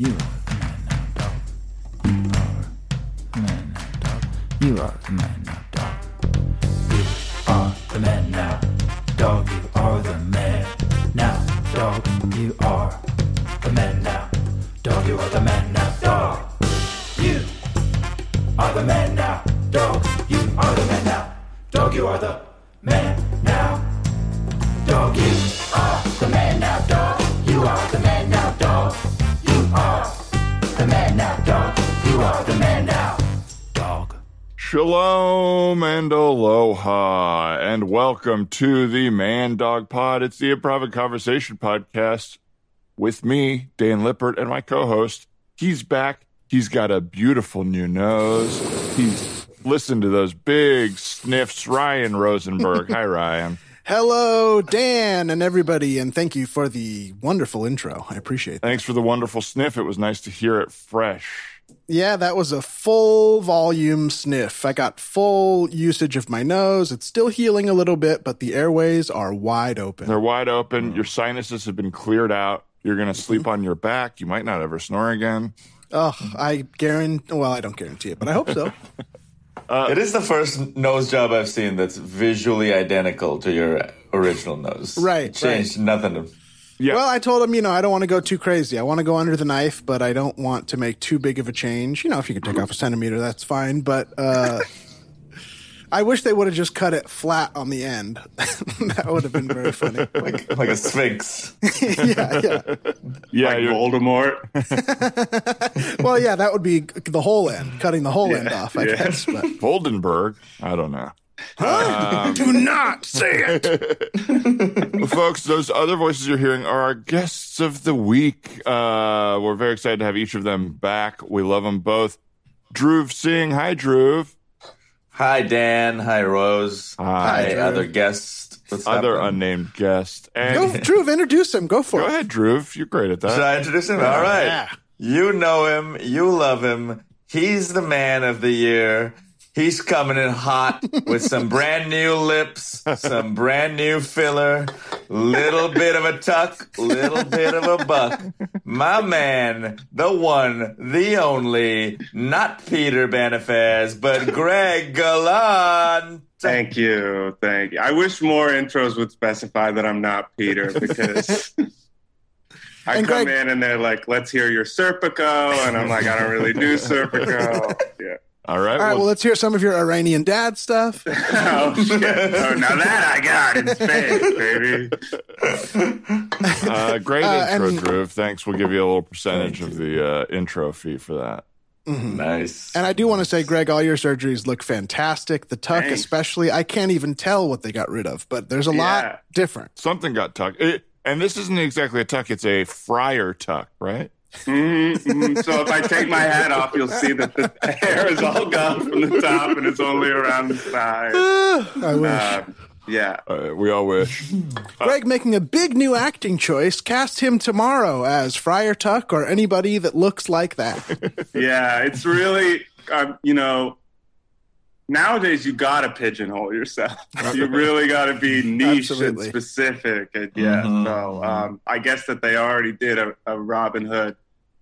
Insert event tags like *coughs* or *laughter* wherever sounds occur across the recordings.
You are the man now, dog. You are the man now, dog. You are the man now, Shalom and aloha, and welcome to the Man Dog Pod. It's the Improv and Conversation podcast with me, Dan Lippert, and my co host. He's back. He's got a beautiful new nose. He's listened to those big sniffs. Ryan Rosenberg. Hi, *laughs* Ryan. Hello, Dan, and everybody, and thank you for the wonderful intro. I appreciate it. Thanks for the wonderful sniff. It was nice to hear it fresh. Yeah, that was a full volume sniff. I got full usage of my nose. It's still healing a little bit, but the airways are wide open. They're wide open. Your sinuses have been cleared out. You're going to mm-hmm. sleep on your back. You might not ever snore again. Oh, I guarantee. Well, I don't guarantee it, but I hope so. *laughs* Uh, it is the first nose job I've seen that's visually identical to your original nose. Right, Changed nothing. Yeah. Well, I told him, you know, I don't want to go too crazy. I want to go under the knife, but I don't want to make too big of a change. You know, if you could take off a centimeter, that's fine. But uh, I wish they would have just cut it flat on the end. *laughs* that would have been very funny. *laughs* Like, like a sphinx. *laughs* yeah, yeah. yeah, like Voldemort. Well, yeah, that would be the whole end, cutting the whole end off, I Yeah. guess. But Voldenberg. I don't know. Do not say it. *laughs* Folks, those other voices you're hearing are our guests of the week. Uh, we're very excited to have each of them back. We love them both. Dhruv Singh. Hi, Dhruv. Hi, Dan. Hi, Rose. Hi, Drew. other guests. What's Other happening? unnamed guest. Go, And Drew, introduce him. Go for go it. Go ahead, Dhruv. You're great at that. Should. I introduce him? All right. Yeah. You know him. You love him. He's the man of the year. He's coming in hot with some *laughs* brand new lips, some brand new filler, little bit of a tuck, little bit of a buck. My man, the one, the only, not Peter Banifaz, but Greg Galant. Thank you. Thank you. I wish more intros would specify that I'm not Peter because *laughs* I And come Greg- in and they're like, let's hear your Serpico. And I'm like, I don't really do Serpico. *laughs* Yeah. All right. All right, well, well, let's hear some of your Iranian dad stuff. *laughs* Oh, shit. Oh, now that I got in space, baby. uh, great Uh, intro, and- Dhruv. Thanks. We'll give you a little percentage of the uh, intro fee for that. Nice. And I do want to say, Greg, all your surgeries look fantastic. The tuck, Thanks. especially, I can't even tell what they got rid of, but there's a Yeah. lot different. Something got tucked. It, and this isn't exactly a tuck, it's a friar tuck, right? Mhm, mhm. So if I take my hat off, you'll see that the *laughs* hair is all gone from the top and it's only around the side. *sighs* I wish. Uh, yeah. Uh, we all wish. *laughs* Greg making a big new acting choice. Cast him tomorrow as Friar Tuck or anybody that looks like that. *laughs* Yeah, it's really, um, you know, nowadays you got to pigeonhole yourself. You really got to be niche Absolutely. and specific. And yeah, Mhm. so um, I guess that they already did a, a Robin Hood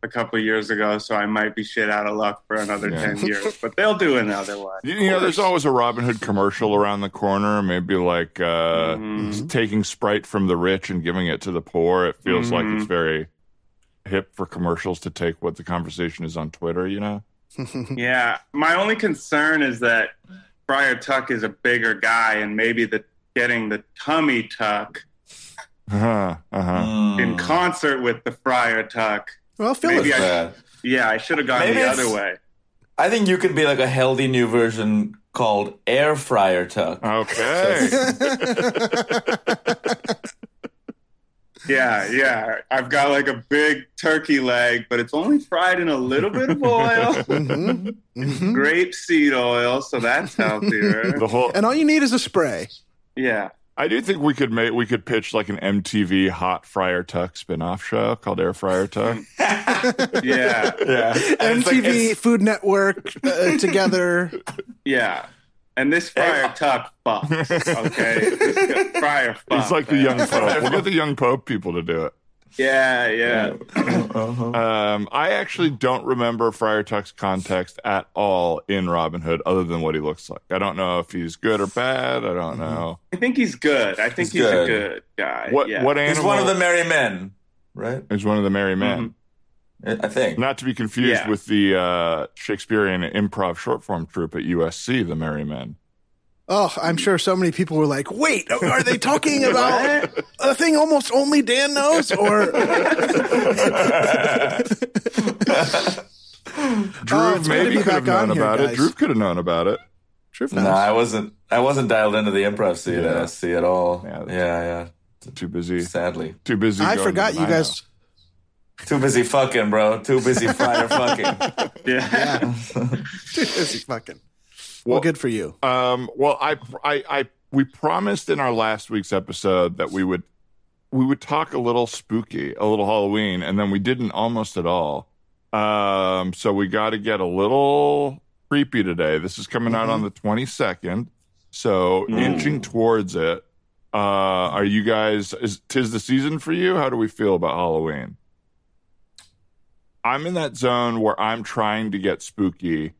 a couple of years ago, so I might be shit out of luck for another Yeah. 10 years, but they'll do another one. You, you know, there's always a Robin Hood commercial around the corner, maybe like uh, Mhm. taking Sprite from the rich and giving it to the poor. It feels like Mhm. it's very hip for commercials to take what the conversation is on Twitter, you know? *laughs* *laughs* Yeah, my only concern is that Friar Tuck is a bigger guy, and maybe the getting the tummy tuck Uh-huh, uh-huh. In concert with the Friar Tuck. Well, Phil Maybe is I- Yeah. Yeah, I should have gone Maybe the other way. I think you could be like a healthy new version called air fryer tuck. Okay. *laughs* Yeah, yeah. I've got like a big turkey leg, but it's only fried in a little bit of oil, *laughs* Mhm, mhm. grape seed oil, so that's healthier. the *laughs* whole And all you need is a spray. Yeah. I do think we could make we could pitch like an MTV Hot Friar Tuck spin-off show called Air Fryer *laughs* Tuck. Yeah. Yeah. And it's like- MTV, it's- Food Network uh, together. Yeah. And this Friar Tuck fucks, okay? This Friar fucks. He's like the young pope. We'll get the young pope people to do it. Yeah, yeah. Uh-huh. *laughs* Um, I actually don't remember Friar Tuck's context at all in Robin Hood, other than what he looks like. I don't know if he's good or bad. I don't know. I think he's good. I think He's he's, good. a good guy. What yeah. what animal He's one of the merry men, right? He's one of the merry men? I think. Not to be confused Yeah. with the uh, Shakespearean improv short form troupe at USC, the Merry Men. Oh, I'm sure so many people were like, "Wait, are they talking about a thing almost only Dan knows?" Or *laughs* Drew Oh, it's good to maybe could have back on known here, about it. Drew could have known about it. Truth No, knows. I wasn't. I wasn't dialed into the improv scene Yeah. Uh, at SC at all. Yeah, Yeah, yeah. Too busy. Sadly, Too busy. I forgot you guys. too busy fucking, bro. Too busy *laughs* fire fucking. Yeah. Yeah, *laughs* too busy fucking. Well, Well- good for you. Um, well, I, I, I, we promised in our last week's episode that we would, we would talk a little spooky, a little Halloween, and then we didn't almost at all. Um, so we got to get a little creepy today. This is coming out on the twenty second, so inching towards it. Uh, are you guys? Is tis the season for you? How do we feel about Halloween? I'm in that zone where I'm trying to get spooky,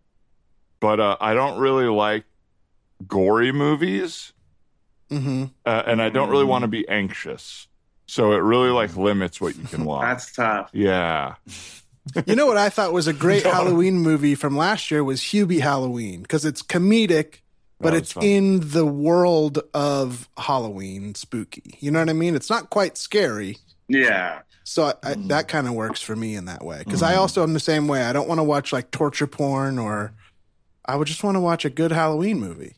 but uh, I don't really like gory movies, hmm uh, and I don't really want to be anxious. So it really like limits what you can *laughs* watch. That's tough. yeah, You know what I thought was a great *laughs* Halloween movie from last year was Hubie Halloween because it's comedic, but it's fun. in the world of Halloween spooky. You know what I mean? It's not quite scary. Yeah. So I, I, that kind of works for me in that way because I also am the same way. I don't want to watch like torture porn or I would just want to watch a good Halloween movie.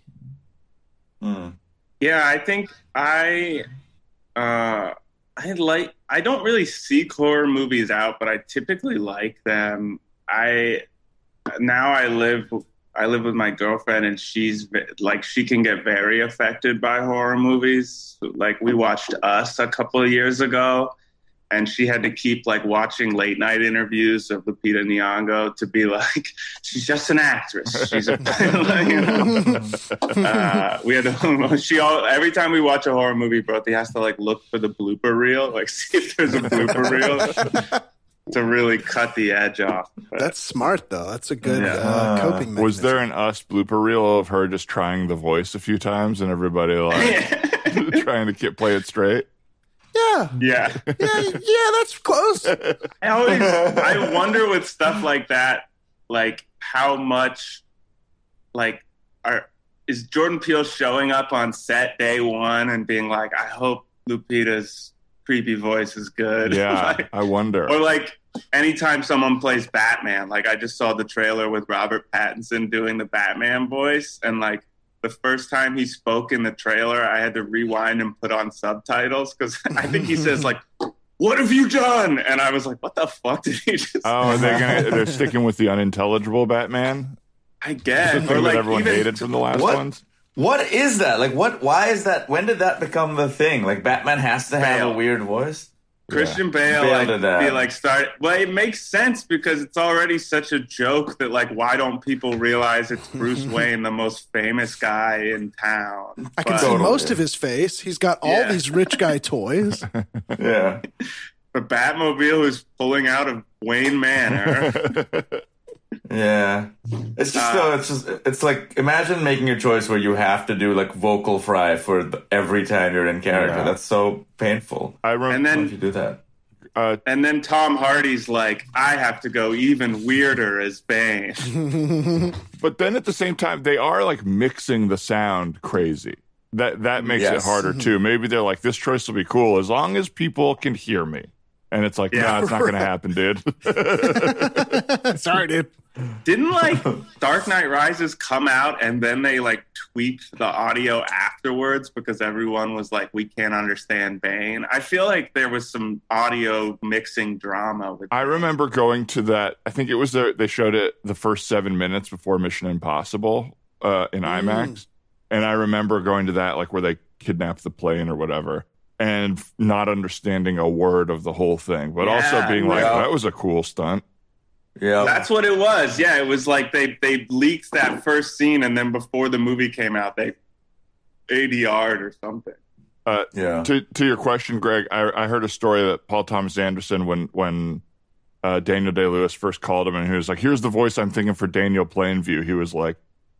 Mm. Yeah, I think I uh I like I don't really seek horror movies out, but I typically like them. I now I live I live with my girlfriend and she's like she can get very affected by horror movies. Like we watched Us a couple of years ago and she had to keep like watching late night interviews of Lupita Nyong'o to be like she's just an actress. She's a *laughs* you know? uh, we had to, *laughs* she all every time we watch a horror movie, Brothy has to like look for the blooper reel, like *laughs* see if there's a blooper reel to really cut the edge off. But, That's smart though. That's a good Yeah. uh, coping mechanism. was there an us blooper reel of her just trying the voice a few times and everybody like trying to get, play it straight? Yeah, yeah, yeah, yeah. That's close. *laughs* I always I wonder with stuff like that, like how much, like are is Jordan Peele showing up on set day one and being like, I hope Lupita's creepy voice is good. *laughs* Yeah, Like, I wonder. Or like anytime someone plays Batman, like I just saw the trailer with Robert Pattinson doing the Batman voice, and like the first time he spoke in the trailer, I had to rewind and put on subtitles because *laughs* I think he says like, "What have you done?" And I was like, "What the fuck did he just?" Oh, are they gonna? They're sticking with the unintelligible Batman, I guess the guess, thing or that everyone even hated from the last What? ones. What is that? Like, what? Why is that? When did that become the thing? Like, Batman has to have Bale. a weird voice. Christian Bale, Bale like, that. be like start. Well, it makes sense because it's already such a joke that like, why don't people realize it's Bruce *laughs* Wayne, the most famous guy in town? I can But- see Totally. most of his face. He's got all Yeah. these rich guy toys. *laughs* Yeah. *laughs* the Batmobile is pulling out of Wayne Manor. Yeah. It's just Uh, so it's just it's like imagine making a choice where you have to do like vocal fry for the, every time you're in character. Yeah. That's so painful. I remember. and then don't you do that? uh, and then Tom Hardy's like, I have to go even weirder as Bane. *laughs* but then at the same time, they are like mixing the sound crazy. That that makes it harder *laughs* too. Maybe they're like, this choice will be cool as long as people can hear me. And it's like, Yeah. no, it's not going to happen, dude. *laughs* Sorry, dude. Didn't like Dark Knight Rises come out and then they like tweaked the audio afterwards because everyone was like, we can't understand Bane. I feel like there was some audio mixing drama with I remember going to that. I think it was the, they showed it the first seven minutes before Mission Impossible uh, in IMAX, and I remember going to that like where they kidnapped the plane or whatever, and not understanding a word of the whole thing, but also Yeah, being like, yeah. that was a cool stunt. Yeah. That's what it was. Yeah, it was like they they leaked that first scene, and then before the movie came out, they ADR'd or something. Uh, Yeah. to to your question, Greg, I, I heard a story that Paul Thomas Anderson, when when uh, Daniel Day Lewis first called him, and he was like, "Here's the voice I'm thinking for Daniel Plainview." He was like,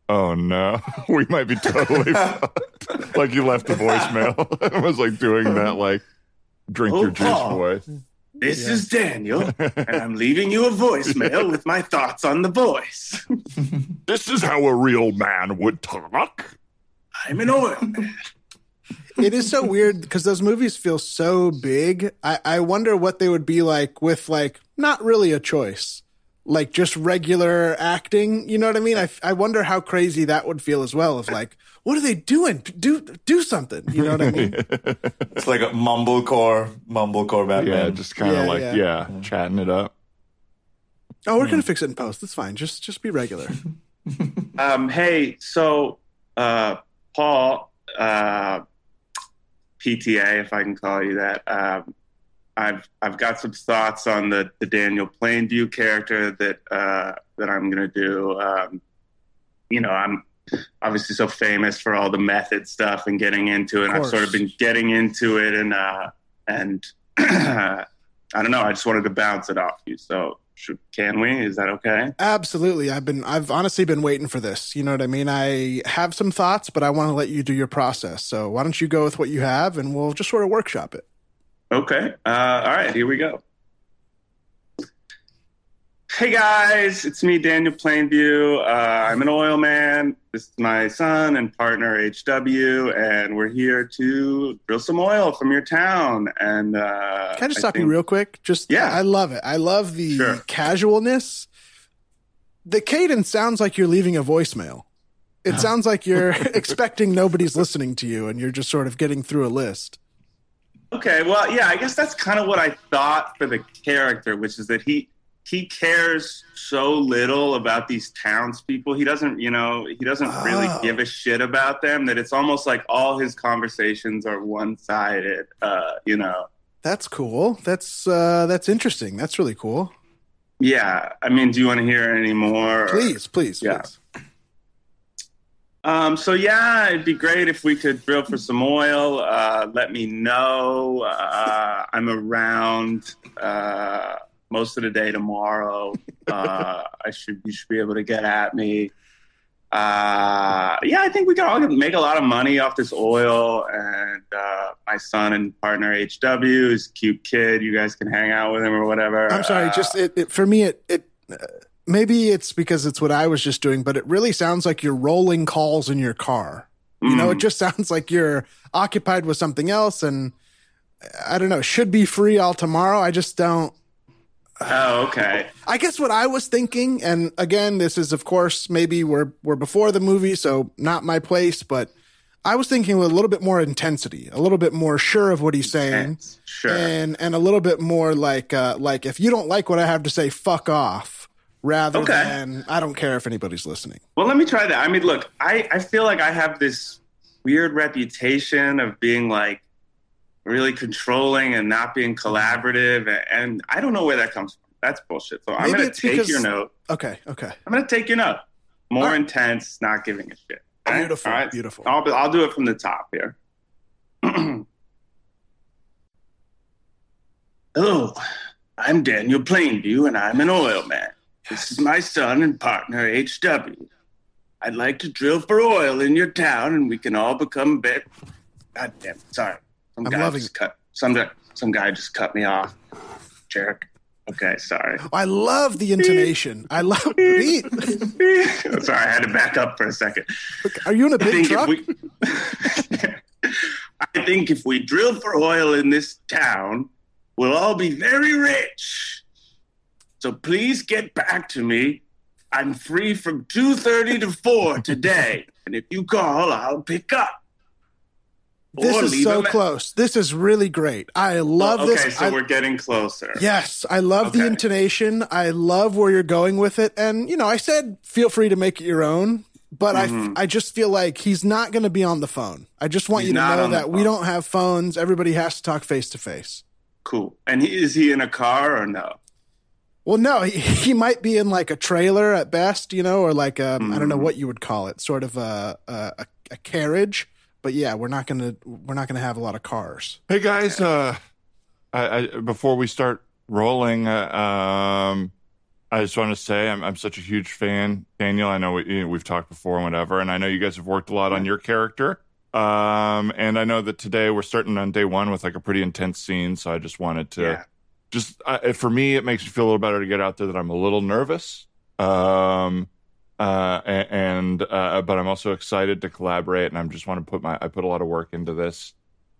"Oh no, *laughs* we might be totally fucked." *laughs* like you left a voicemail *laughs* *laughs* and was like doing that like drink Oh, your juice Paul. voice. This is Daniel, and I'm leaving you a voicemail with my thoughts on the voice. *laughs* This is how a real man would talk. I'm an oil man. it is so weird because those movies feel so big. I, I wonder what they would be like with like not really a choice, like just regular acting. You know what I mean? I, I wonder how crazy that would feel as well. Of like, what are they doing? Do do something. You know what I mean? *laughs* It's like a mumblecore, mumblecore Batman. Yeah, just kind of Yeah, like yeah. yeah. chatting it up. oh, we're gonna fix it in post. That's fine. Just just be regular. *laughs* Um, hey, so uh, Paul, uh, PTA, if I can call you that. Um, I've I've got some thoughts on the, the Daniel Plainview character that uh, that I'm gonna do. Um, you know, I'm obviously so famous for all the method stuff and getting into it. I've sort of been getting into it, and uh, and *clears throat* I don't know. I just wanted to bounce it off you. So should, can we? Is that okay? Absolutely. I've been I've honestly been waiting for this. You know what I mean? I have some thoughts, but I want to let you do your process. So why don't you go with what you have and we'll just sort of workshop it. Okay. Uh, all right, here we go. Hey guys, it's me, Daniel Plainview. Uh, I'm an oil man. This is my son and partner, HW, and we're here to drill some oil from your town. And uh, Can I just I stop you real quick? Just Yeah. I love it. I love the Sure. casualness. The cadence sounds like you're leaving a voicemail. It *laughs* sounds like you're *laughs* expecting nobody's listening to you and you're just sort of getting through a list. Okay, well, yeah, I guess that's kind of what I thought for the character, which is that he he cares so little about these townspeople. He doesn't, you know, he doesn't really Oh. give a shit about them. That it's almost like all his conversations are one sided. Uh, you know, That's cool. That's uh that's interesting. That's really cool. yeah. I mean, do you want to hear any more? Please, please, Yeah. please. Um, so yeah, it'd be great if we could drill for some oil. Uh, let me know. Uh, I'm around uh, most of the day tomorrow. Uh, *laughs* I should you should be able to get at me. Uh, yeah, I think we can all make a lot of money off this oil. And uh, my son and partner HW is a cute kid. You guys can hang out with him or whatever. I'm sorry, just it, it for me it it uh, maybe it's because it's what I was just doing, but it really sounds like you're rolling calls in your car. You know, mm. it just *laughs* sounds like you're occupied with something else and I don't know, should be free all tomorrow. I just don't Oh, okay. I guess what I was thinking, and again, this is of course maybe we're we're before the movie, so not my place, but I was thinking with a little bit more intensity, a little bit more sure of what he's saying, Sure. and and a little bit more like uh, like if you don't like what I have to say, fuck off, rather Okay. than I don't care if anybody's listening. Well, let me try that. I mean, look, I, I feel like I have this weird reputation of being like really controlling and not being mm-hmm. collaborative. And I don't know where that comes from. That's bullshit. So I'm going to take because- your note. Okay, okay, I'm going to take your note. More right. intense, not giving a shit. Right? beautiful, All right? beautiful. I'll, I'll do it from the top here. Hello, *clears throat* oh, I'm Daniel Plainview, and I'm an oil man. This is my son and partner, HW. I'd like to drill for oil in your town, and we can all become better. God damn, it, sorry. Some I'm guy loving just cut. Some guy, some guy just cut me off. Jerk. Okay, sorry. I love the intonation. I love. *laughs* Pete, sorry, I had to back up for a second. Are you in a big truck? we, *laughs* I think if we drill for oil in this town, we'll all be very rich. So please get back to me. I'm free from two thirty to four today, *laughs* and if you call, I'll pick up. This is so close. This is really great. I love okay, this. so I- we're getting closer. Yes, I love the intonation. I love where you're going with it. And, you know, I said feel free to make it your own, but Mhm. I I just feel like he's not going to be on the phone. I just want He's you to know that we don't have phones. Everybody has to talk face to face. Cool. And he, is he in a car or no? Well, no, *laughs* he, he might be in like a trailer at best, you know, or like a, I don't know Mhm. what you would call it, sort of a, a, a carriage. but yeah, we're not gonna we're not gonna have a lot of cars. Hey guys, uh, I, I, before we start rolling, uh, um, I just want to say I'm, I'm such a huge fan, Daniel. I know we, you know, we've talked before and whatever, and I know you guys have worked a lot on your character. Um, and I know that today we're starting on day one with like a pretty intense scene, so I just wanted to, Yeah. Just uh, for me, it makes me feel a little better to get out there that I'm a little nervous. Um, uh, and uh, but I'm also excited to collaborate, and I'm just want to put my I put a lot of work into this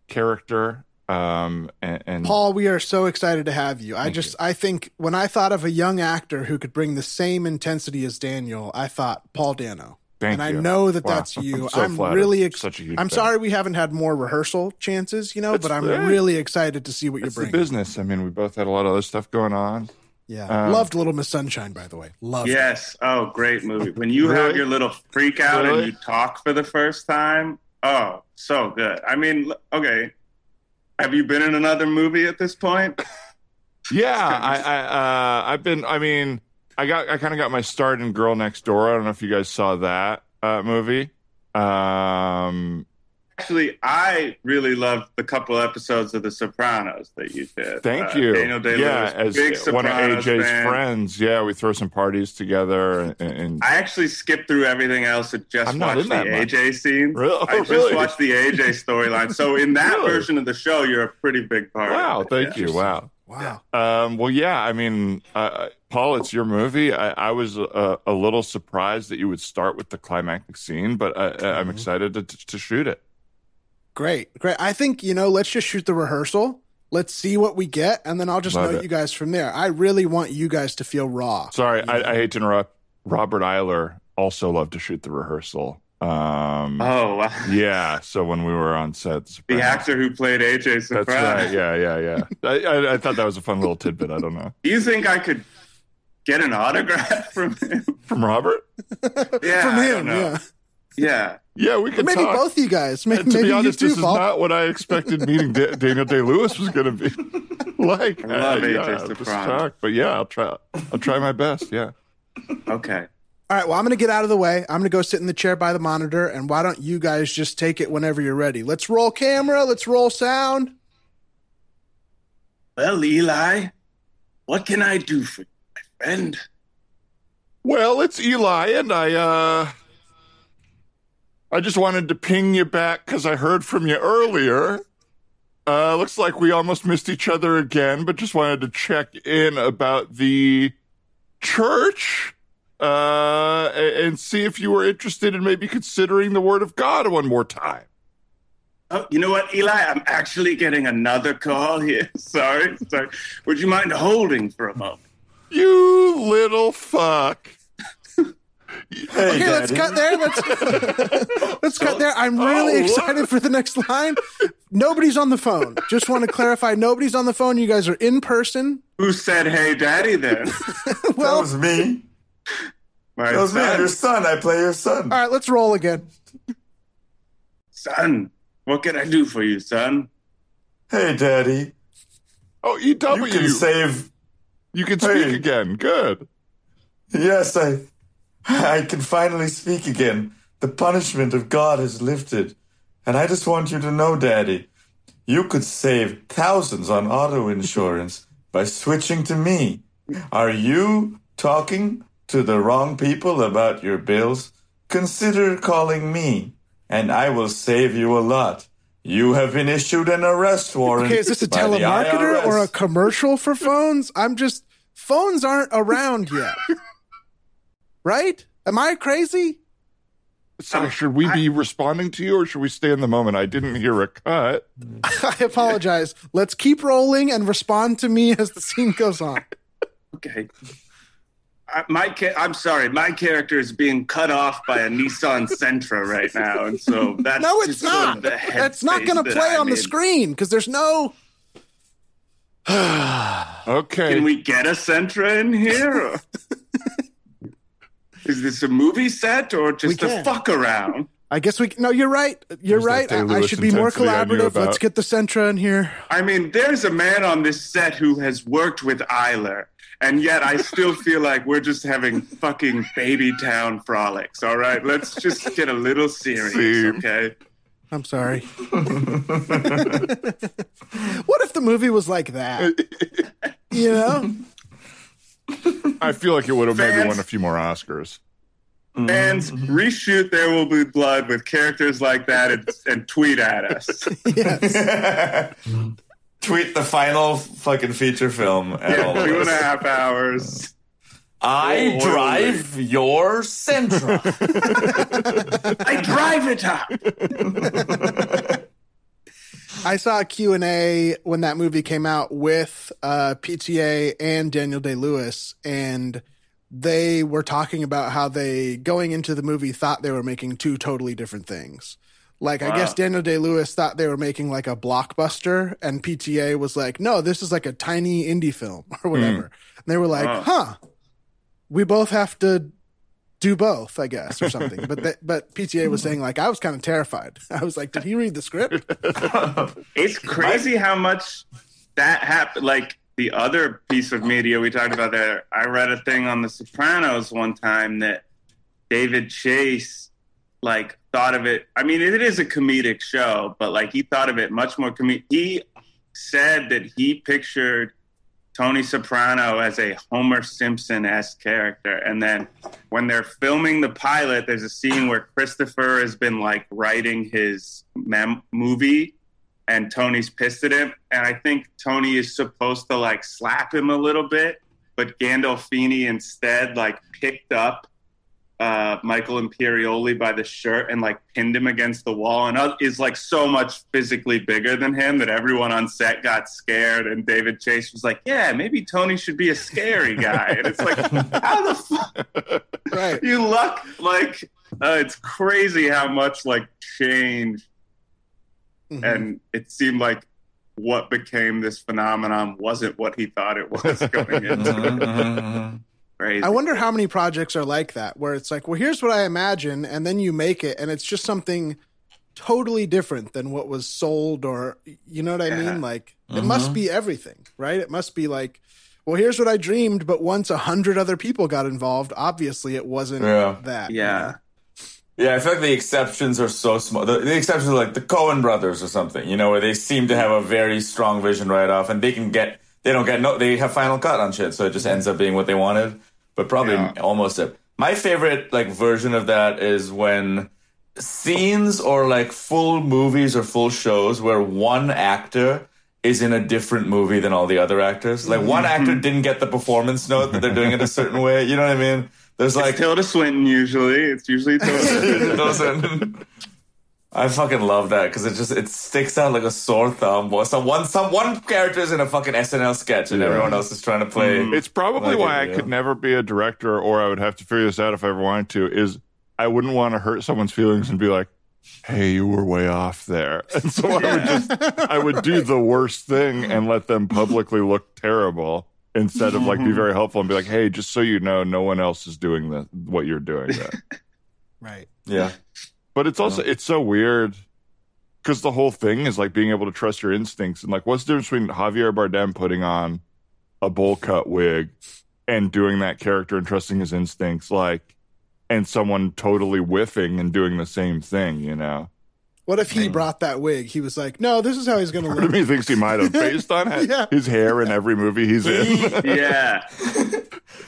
character. Um, and, and Paul, we are so excited to have you. I just I think when I thought of a young actor who could bring the same intensity as Daniel, I thought Paul Dano. Thank and I know that Wow. that's *laughs* you. I'm so I'm really ex- such a huge. I'm fan. sorry we haven't had more rehearsal chances, you know, That's but I'm fair. really excited to see what you're It's the bringing. business. I mean, we both had a lot of other stuff going on. Yeah. Um, Loved Little Miss Sunshine, by the way. Loved it. Yes. Oh, great movie. When you Really? have your little freak out Really? and you talk for the first time. Oh, so good. I mean, okay. Have you been in another movie at this point? *laughs* Yeah, I, I, uh, I've been. I mean, I got, I kind of got my start in Girl Next Door. I don't know if you guys saw that uh, movie. Um, Actually, I really loved the couple episodes of The Sopranos that you did. thank Uh, you. Daniel Day yeah, as one of AJ's fan. friends. Yeah, we throw some parties together, and, and I actually skipped through everything else and just I'm watched the that much. AJ scene. Really? I just Really? watched the AJ storyline. So in that Really? version of the show, you're a pretty big part. wow, thank Yeah. you. Wow. Wow. Um, well, yeah, I mean, uh, Paul, it's your movie. I, I was a, a little surprised that you would start with the climactic scene, but I, I'm Mhm. excited to, to shoot it. Great. Great. I think, you know, let's just shoot the rehearsal. Let's see what we get, and then I'll just Love know it. you guys from there. I really want you guys to feel raw. Sorry. I, I hate to interrupt. Robert Iler also loved to shoot the rehearsal. Um, Oh, wow. yeah. So when we were on sets, *laughs* the actor who played AJ That's right. Yeah, yeah, yeah. I, I, I thought that was a fun little tidbit. I don't know Do you think I could get an autograph *laughs* from him? from Robert. Yeah, from him, yeah. Yeah. Yeah, we could maybe talk. both you guys. Maybe, And to maybe be honest, this too, is Paul. not what I expected meeting Da- Daniel Day Lewis was going to be *laughs* like. I love Uh, AJ yeah, I'm just Soprano. shocked, but yeah, I'll try. I'll try my best. Yeah. Okay. All right, well, I'm going to get out of the way. I'm going to go sit in the chair by the monitor, and why don't you guys just take it whenever you're ready? Let's roll camera. Let's roll sound. Well, Eli, what can I do for you, my friend? Well, it's Eli, and I uh I just wanted to ping you back because I heard from you earlier. Uh looks like we almost missed each other again, but just wanted to check in about the church uh and see if you were interested in maybe considering the word of God one more time. Oh, you know what, Eli? I'm actually getting another call here. *laughs* Sorry, sorry. Would you mind holding for a moment? You little fuck. *laughs* Hey, Okay, let's cut there. Let's *laughs* let's cut there. I'm really Oh, excited for the next line. Nobody's on the phone. Just want to clarify, nobody's on the phone. You guys are in person. Who said, "Hey, Daddy"? Then That Well, was me. My That was me. I'm your son. I play your son. all right, let's roll again. son. What can I do for you, son? Hey, Daddy. Oh, EW. You can save. You can speak Hey. again. Good. Yes, I. I can finally speak again. The punishment of God has lifted. And I just want you to know, Daddy, you could save thousands on auto insurance by switching to me. Are you talking to the wrong people about your bills? Consider calling me, and I will save you a lot. You have been issued an arrest warrant. Okay, is this a telemarketer or a commercial for phones? I'm just phones aren't around yet. right? Am I crazy? Sorry, should we be responding to you or should we stay in the moment? I didn't hear a cut. *laughs* I apologize. Let's keep rolling and respond to me as the scene goes on. Okay. I, my ca- I'm sorry, my character is being cut off by a Nissan Sentra right now, and so *laughs* that's No, it's just sort of not. the That's not going to play I'm on the screen because there's no. *sighs* Okay. Can we get a Sentra in here? *laughs* is this a movie set or just a fuck around? I guess we. No, you're right. You're There's right. I, I should be more intensity I knew collaborative. Let's get the Sentra in here. I mean, there's a man on this set who has worked with Iler, and yet I still feel like we're just having fucking baby town frolics. All right, let's just get a little serious, See. okay? I'm sorry. *laughs* what if the movie was like that? You know? I feel like it would have maybe Fans- won a few more Oscars. And Mm-hmm. reshoot There Will Be Blood with characters like that and, and tweet at us. *laughs* Yes. *laughs* Tweet the final fucking feature film. At all Yeah, of two and a us. half hours. *laughs* I Oh, drive your Sentra. *laughs* I drive it up. I saw a Q&A when that movie came out with uh, PTA and Daniel Day-Lewis, and they were talking about how they, going into the movie, thought they were making two totally different things. Like, I guess Daniel Day-Lewis thought they were making like a blockbuster, and PTA was like, no, this is like a tiny indie film *laughs* or hmm. whatever. And they were like, Wow. huh, we both have to do both, I guess, or something. but they, but PTA was *laughs* saying like, I was kind of terrified. *laughs* I was like, did he read the script? It's crazy how much that happened. Like the other piece of media we talked about there, I read a thing on The Sopranos one time that David Chase like thought of it. I mean, it is a comedic show, but like he thought of it much more comedic. He said that he pictured Tony Soprano as a Homer Simpson esque character. And then when they're filming the pilot, there's a scene where Christopher has been like writing his mem- movie and Tony's pissed at him. And I think Tony is supposed to like slap him a little bit, but Gandolfini instead like picked up uh, Michael Imperioli by the shirt and like pinned him against the wall and uh, is like so much physically bigger than him that everyone on set got scared. And David Chase was like, "Yeah, maybe Tony should be a scary guy." And it's like, *laughs* how the fuck right. you luck? Like, uh, it's crazy how much like change Mhm. and it seemed like what became this phenomenon wasn't what he thought it was going *laughs* into. Crazy. I wonder how many projects are like that, where it's like, well, here's what I imagine, and then you make it, and it's just something totally different than what was sold, or you know what I Yeah. mean? Like, it must mm-hmm. be everything, right? It must be like, well, here's what I dreamed, but once a hundred other people got involved, obviously it wasn't Yeah. that. you Yeah. know? Yeah, I feel like the exceptions are so small. The, the exceptions are like the Coen brothers or something, you know, where they seem to have a very strong vision right off, and they can get they don't get no they have final cut on shit, so it just ends up being what they wanted. But probably Yeah. almost a, my favorite like version of that is when scenes or like full movies or full shows where one actor is in a different movie than all the other actors. Like one mm-hmm. actor didn't get the performance note that they're doing it a certain way. You know what I mean? There's like Tilda Swinton usually. It's usually Tilda. *laughs* it doesn't. I fucking love that because it just it sticks out like a sore thumb. Well, Some one some one character's in a fucking SNL sketch and Yeah. everyone else is trying to play. Mm-hmm. It's probably Like why it, I yeah. could never be a director, or I would have to figure this out if I ever wanted to. Is I wouldn't want to hurt someone's feelings and be like, "Hey, you were way off there," *laughs* and so I would just I would do the worst thing and let them publicly look terrible instead of like be very helpful and be like, "Hey, just so you know, no one else is doing the what you're doing there." *laughs* Right. yeah, But it's also it's so weird because the whole thing is like being able to trust your instincts and like what's the difference between Javier Bardem putting on a bowl cut wig and doing that character and trusting his instincts like and someone totally whiffing and doing the same thing, you know. What if he brought that wig? He was like, no, this is how he's going to Part of look. me thinks he might have *laughs* based on *laughs* Yeah. his hair in every movie he's in. *laughs* yeah.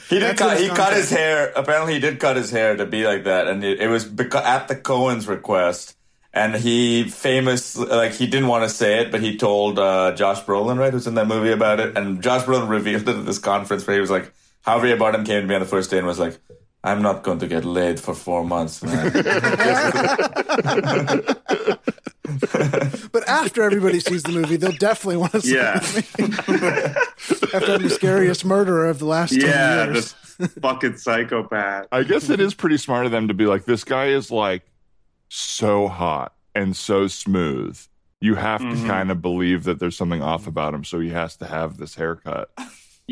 he did cut. his He cut his hair. Apparently, he did cut his hair to be like that, and it, it was beca- at the Coen's request. And he famous like he didn't want to say it, but he told uh, Josh Brolin, right, who's in that movie about it. And Josh Brolin revealed it at this conference where he was like, Javier Bardem came to me on the first day and was like, "I'm not going to get laid for four months, man." But after everybody sees the movie, they'll definitely want to see Yeah. after I'm the scariest murderer of the last 10 Yeah. years. The fucking psychopath. I guess it is pretty smart of them to be like, this guy is like so hot and so smooth. You have to Mhm. kind of believe that there's something off about him, so he has to have this haircut.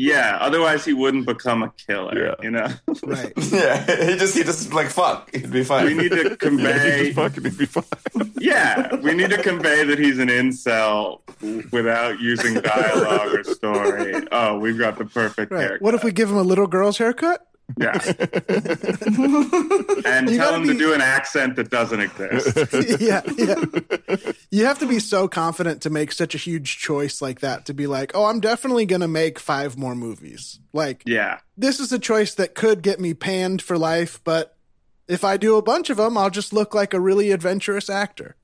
Yeah. Otherwise, he wouldn't become a killer. Yeah. You know. Right. *laughs* yeah, he just he just like fuck, he'd be fine. We need to *laughs* Yeah, he convey. just fucking he'd be fine. *laughs* Yeah, we need to convey that he's an incel without using dialogue or story. Oh, we've got the perfect Right. character. What if we give him a little girl's haircut? Yeah. *laughs* and You tell gotta him to do an accent that doesn't exist. *laughs* yeah, yeah. You have to be so confident to make such a huge choice like that to be like, oh, I'm definitely going to make five more movies. Like, yeah. this is a choice that could get me panned for life, but if I do a bunch of them, I'll just look like a really adventurous actor.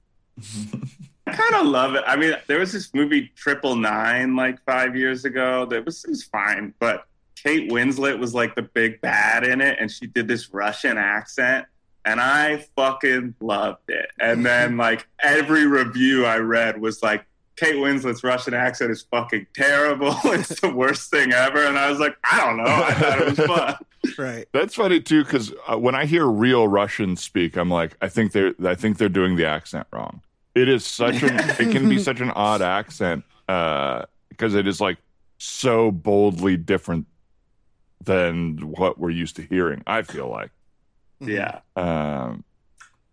I kind of love it. I mean, there was this movie Triple Nine like five years ago that was it was fine, but Kate Winslet was like the big bad in it, and she did this Russian accent, and I fucking loved it. And then *laughs* like every review I read was like. Kate Winslet's Russian accent is fucking terrible. *laughs* It's the worst thing ever. And I was like, I don't know. I thought it was *laughs* fun. Right. That's funny too, because uh, when I hear real Russians speak, I'm like, I think they're, I think they're doing the accent wrong. It is such an, it can be such an odd accent uh, because it is like so boldly different than what we're used to hearing. I feel like, Yeah. um,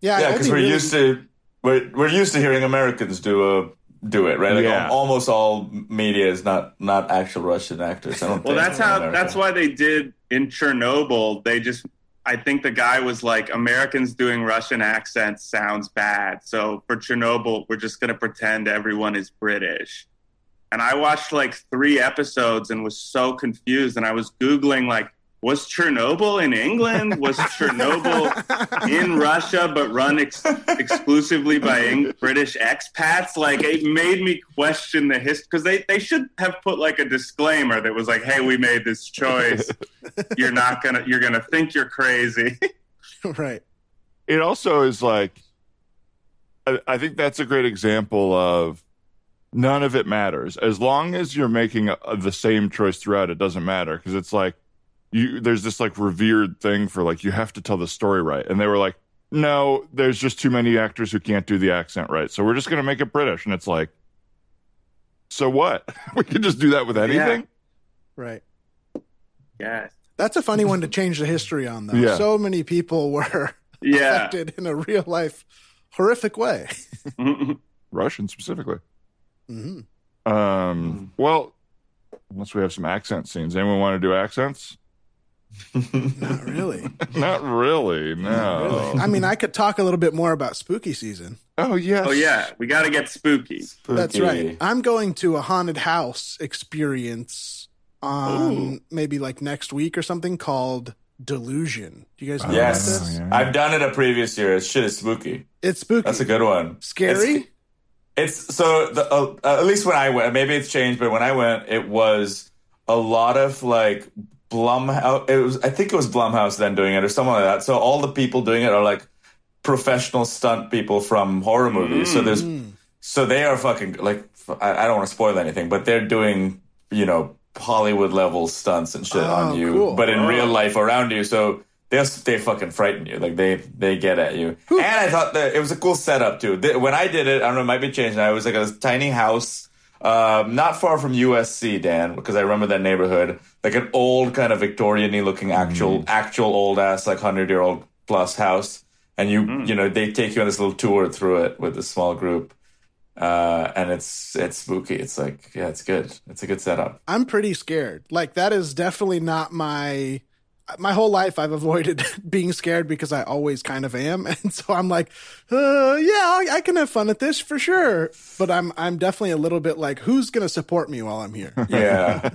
Yeah, Yeah, because we're really- used to we're we're used to hearing Americans do a do it right. Like Yeah. al- almost all media is not not actual Russian actors. I don't Well, think, that's how. America. That's why they did in Chernobyl. They just. I think the guy was like, Americans doing Russian accents sounds bad. So for Chernobyl, we're just going to pretend everyone is British. And I watched like three episodes and was so confused. And I was Googling, like, was Chernobyl in England? Was Chernobyl in *laughs* Russia, but run ex- exclusively by Eng- British expats. Like it made me question the history because they, they should have put like a disclaimer that was like, "Hey, we made this choice. You're not gonna you're gonna think you're crazy." *laughs* right. it also is like I, I think that's a great example of none of it matters as long as you're making a, the same choice throughout it doesn't matter because it's like you there's this like revered thing for like you have to tell the story right and they were like no there's just too many actors who can't do the accent right so we're just going to make it british and it's like so what *laughs* we can just do that with anything Right. yes. That's a funny one to change the history on, though. Yeah. So many people *laughs* were Yeah. affected in a real life horrific way. *laughs* russian specifically hmm um well unless we have some accent scenes anyone want to do accents *laughs* *laughs* Not really. Not really, no. really. I mean, I could talk a little bit more about spooky season. oh yeah. oh yeah, we got to get spooky. That's right. I'm going to a haunted house experience on maybe like next week or something called Delusion. Do you guys know about Yes, this? yeah. I've done it a previous year. Shit is spooky. It's spooky. That's a good one. Scary? It's so the, uh, uh, at least when I went, maybe it's changed, but when I went, it was a lot of like Blumhouse. It was I think it was Blumhouse then doing it or something like that. So all the people doing it are like professional stunt people from horror movies. So there's Mm. so they are fucking like I, I don't want to spoil anything, but they're doing you know Hollywood level stunts and shit Oh, on you, cool. but in Oh. real life around you. So they they fucking frighten you, like they they get at you. And I thought that it was a cool setup too. When I did it, I don't know, it might be changed I was like a tiny house. Um, not far from USC, Dan, because I remember that neighborhood, like an old kind of Victorian-y looking actual, actual old ass, like hundred year old plus house, and you, you know, they take you on this little tour through it with a small group, uh, and it's it's spooky. It's like, yeah, it's good. It's a good setup. I'm pretty scared. Like that is definitely not my my whole life I've avoided *laughs* being scared because I always kind of am. *laughs* And so I'm like, uh, yeah, I, I can have fun at this for sure. But I'm I'm definitely a little bit like, who's going to support me while I'm here? *laughs* Yeah.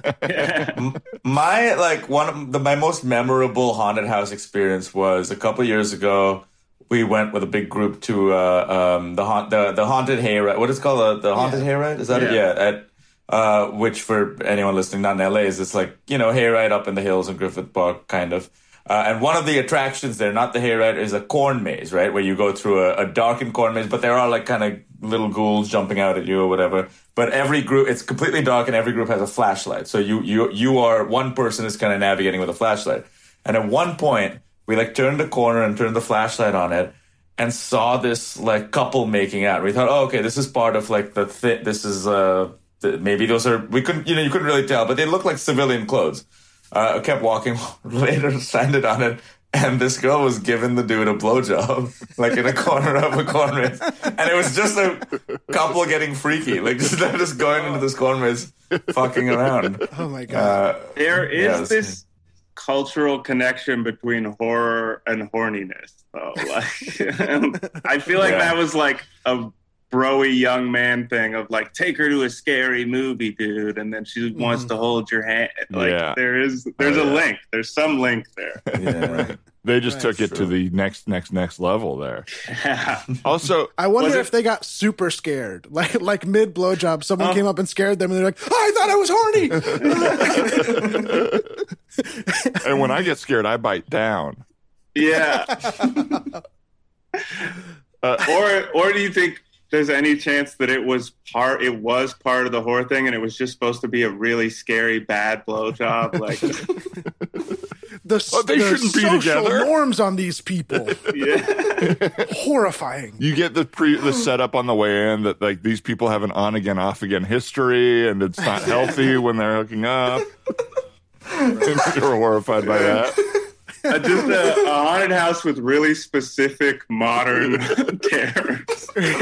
M- my like one of the my most memorable haunted house experience was a couple years ago. We went with a big group to uh, um, the haunt the the haunted hayride. What is it called? Uh, the haunted hayride? Is that it? Yeah. Yeah. At uh, which for anyone listening not in LA is it's like you know hayride up in the hills in Griffith Park kind of. Uh, and one of the attractions there, not the hayride, is a corn maze, right? Where you go through a, a darkened corn maze, but there are like kind of little ghouls jumping out at you or whatever. But every group, it's completely dark, and every group has a flashlight. So you you you are one person is kind of navigating with a flashlight. And at one point, we like turned the corner and turned the flashlight on it, and saw this like couple making out. We thought, oh, okay, this is part of like the thi- This is uh maybe those are we couldn't you know you couldn't really tell, but they looked like civilian clothes. Uh, I kept walking. *laughs* Later, landed on it, and this girl was giving the dude a blowjob, *laughs* like in a corner of a corn maze, and it was just a couple getting freaky, like *laughs* just they're just going into this corn maze, fucking around. Oh my god. Uh, There is Yeah, that's- this cultural connection between horror and horniness, though. Like, I feel like Yeah. that was like a broy young man thing of like, take her to a scary movie, dude, and then she wants to hold your hand. Like, Yeah. there is, there's Oh, a yeah. link. There's some link there. *laughs* Yeah. right. They just Right, took it to the next, next, next level there. Yeah. *laughs* Also, I wonder Was it- if they got super scared, *laughs* like like mid blowjob, someone Oh. came up and scared them, and they're like, oh, "I thought I was horny." and when I get scared, I bite down. Yeah. Uh, or or do you think there's any chance that it was part it was part of the horror thing and it was just supposed to be a really scary bad blowjob? *laughs* Like the, Oh, they the shouldn't be social together. norms on these people *laughs* yeah. horrifying. you get the pre the setup on the way in that like these people have an on again off again history and it's not *laughs* healthy when they're hooking up. and you're horrified by that. Uh, just a, a haunted house with really specific modern *laughs*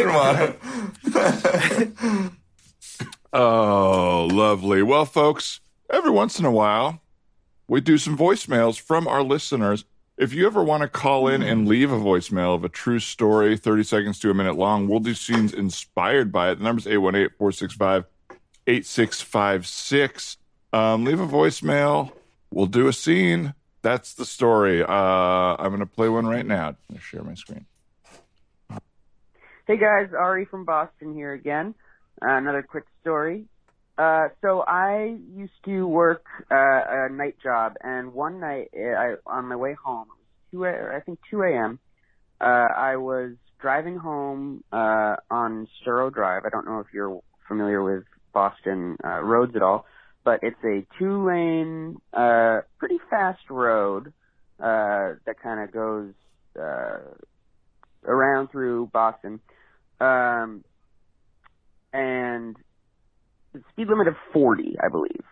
on. Oh, lovely. Well, folks, every once in a while, we do some voicemails from our listeners. If you ever want to call in and leave a voicemail of a true story, 30 seconds to a minute long, we'll do scenes inspired by it. The number's 818 465 8656. Um, leave a voicemail. We'll do a scene. That's the story. Uh, I'm going to play one right now. I'm share my screen. Hey guys, Ari from Boston here again. Uh, another quick story. Uh, so I used to work uh, a night job, and one night uh, I, on my way home, it was two, I think 2 a.m. Uh, I was driving home uh, on Storrow Drive. I don't know if you're familiar with Boston uh, roads at all, but it's a two-lane, uh, pretty fast road uh, that kind of goes uh, around through Boston um, and the speed limit of 40, I believe.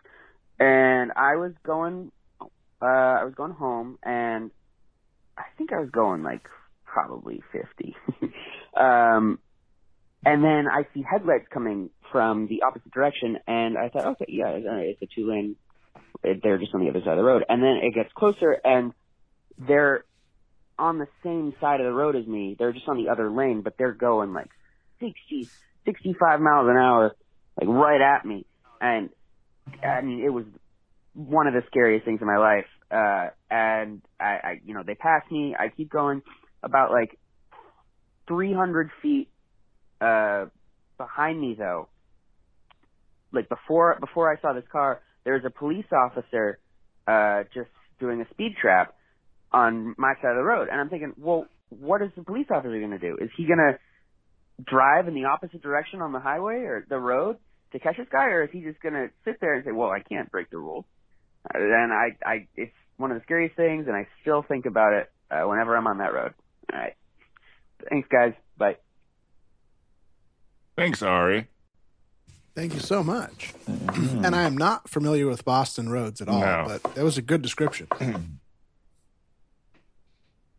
And I was going, uh, I was going home, and I think I was going like probably 50. *laughs* um, and then I see headlights coming from the opposite direction, and I thought, okay, yeah, it's a two lane. They're just on the other side of the road. And then it gets closer, and they're on the same side of the road as me. They're just on the other lane, but they're going like 60, 65 miles an hour, like right at me. And I mean, it was one of the scariest things in my life. Uh, and I, I, you know, they passed me. I keep going about like 300 feet, uh, behind me though. Like before, before I saw this car, there was a police officer, uh, just doing a speed trap on my side of the road. And I'm thinking, well, what is the police officer going to do? Is he going to drive in the opposite direction on the highway or the road to catch this guy, or is he just going to sit there and say, well, I can't break the rules? And I, I, it's one of the scariest things, and I still think about it uh, whenever I'm on that road. All right. Thanks, guys. Bye. Thanks, Ari. Thank you so much. and I am not familiar with Boston roads at all, No. but that was a good description. *clears throat*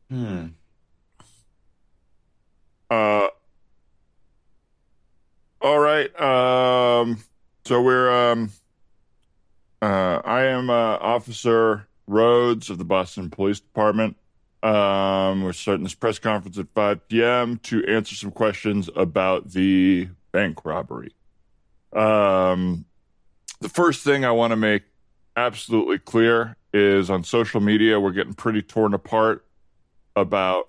Hmm. Uh, all right. Um, so we're um, uh, I am uh, Officer Rhodes of the Boston Police Department. Um, we're starting this press conference at 5 p.m. to answer some questions about the bank robbery. Um, the first thing I want to make absolutely clear is on social media, we're getting pretty torn apart about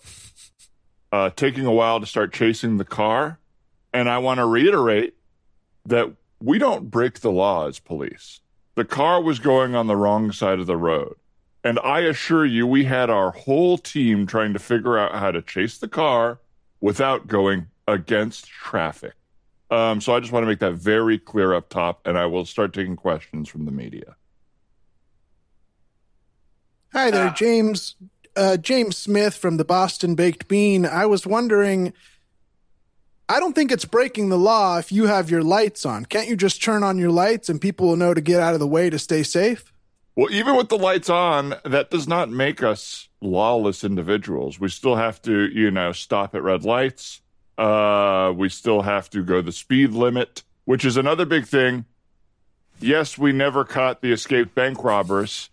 uh, taking a while to start chasing the car. And I want to reiterate that we don't break the law as police. The car was going on the wrong side of the road. And I assure you, we had our whole team trying to figure out how to chase the car without going against traffic. Um, so I just want to make that very clear up top, and I will start taking questions from the media. Hi there, James. Uh, James Smith from the Boston Baked Bean. I was wondering. I don't think it's breaking the law if you have your lights on. Can't you just turn on your lights and people will know to get out of the way to stay safe? Well, even with the lights on, that does not make us lawless individuals. We still have to, you know, stop at red lights. Uh, we still have to go the speed limit, which is another big thing. Yes, we never caught the escaped bank robbers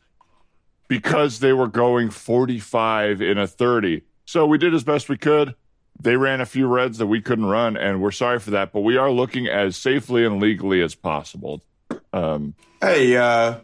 because they were going 45 in a 30. So we did as best we could. They ran a few reds that we couldn't run, and we're sorry for that, but we are looking as safely and legally as possible. Um, Hey, uh,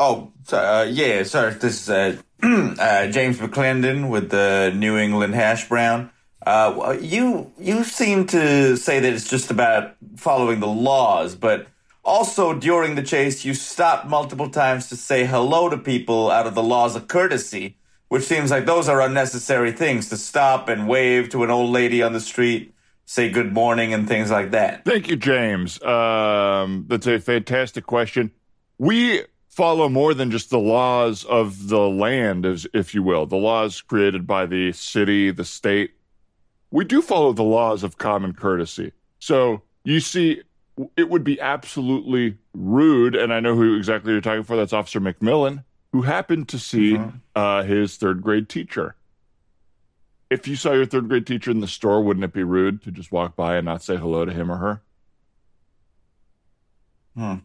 oh, uh, yeah, sorry, this is uh, *clears throat* uh, James McClendon with the New England Hash Brown. Uh, you you seem to say that it's just about following the laws, but also during the chase, you stopped multiple times to say hello to people out of the laws of courtesy, which seems like those are unnecessary things to stop and wave to an old lady on the street, say good morning, and things like that. Thank you, James. Um, that's a fantastic question. We follow more than just the laws of the land, as if you will, the laws created by the city, the state. We do follow the laws of common courtesy. So you see, it would be absolutely rude, and I know who exactly you're talking for. That's Officer McMillan, who happened to see mm-hmm. uh, his third grade teacher. If you saw your third grade teacher in the store, wouldn't it be rude to just walk by and not say hello to him or her? Yeah,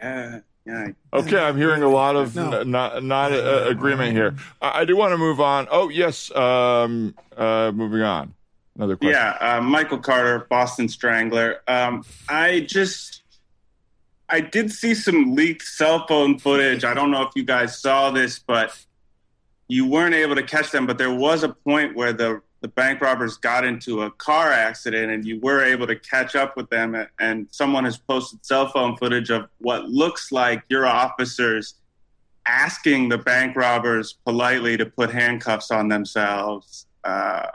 yeah. Okay, I'm hearing a lot of *laughs* No. n- not not uh, agreement here. I, I do want to move on. Oh yes, um, uh, moving on. Another question. Yeah, uh, Michael Carter, Boston Strangler. Um, I just, I did see some leaked cell phone footage. I don't know if you guys saw this, but you weren't able to catch them. But there was a point where the the bank robbers got into a car accident, and you were able to catch up with them. And someone has posted cell phone footage of what looks like your officers asking the bank robbers politely to put handcuffs on themselves. Uh,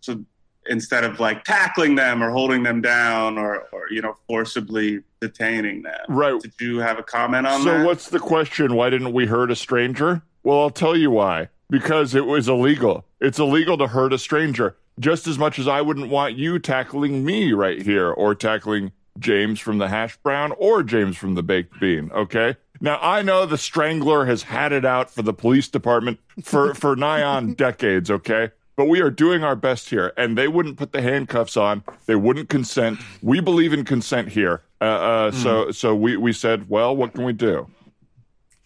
so instead of like tackling them or holding them down or, or you know forcibly detaining them. Right. Did you have a comment on that? So what's the question? Why didn't we hurt a stranger? Well, I'll tell you why. Because it was illegal. It's illegal to hurt a stranger. Just as much as I wouldn't want you tackling me right here or tackling James from the hash brown or James from the baked bean. Okay. Now I know the strangler has had it out for the police department for, *laughs* for nigh on decades. Okay. But we are doing our best here, and they wouldn't put the handcuffs on. They wouldn't consent. We believe in consent here. Uh, uh, So, so we, we said, well, what can we do?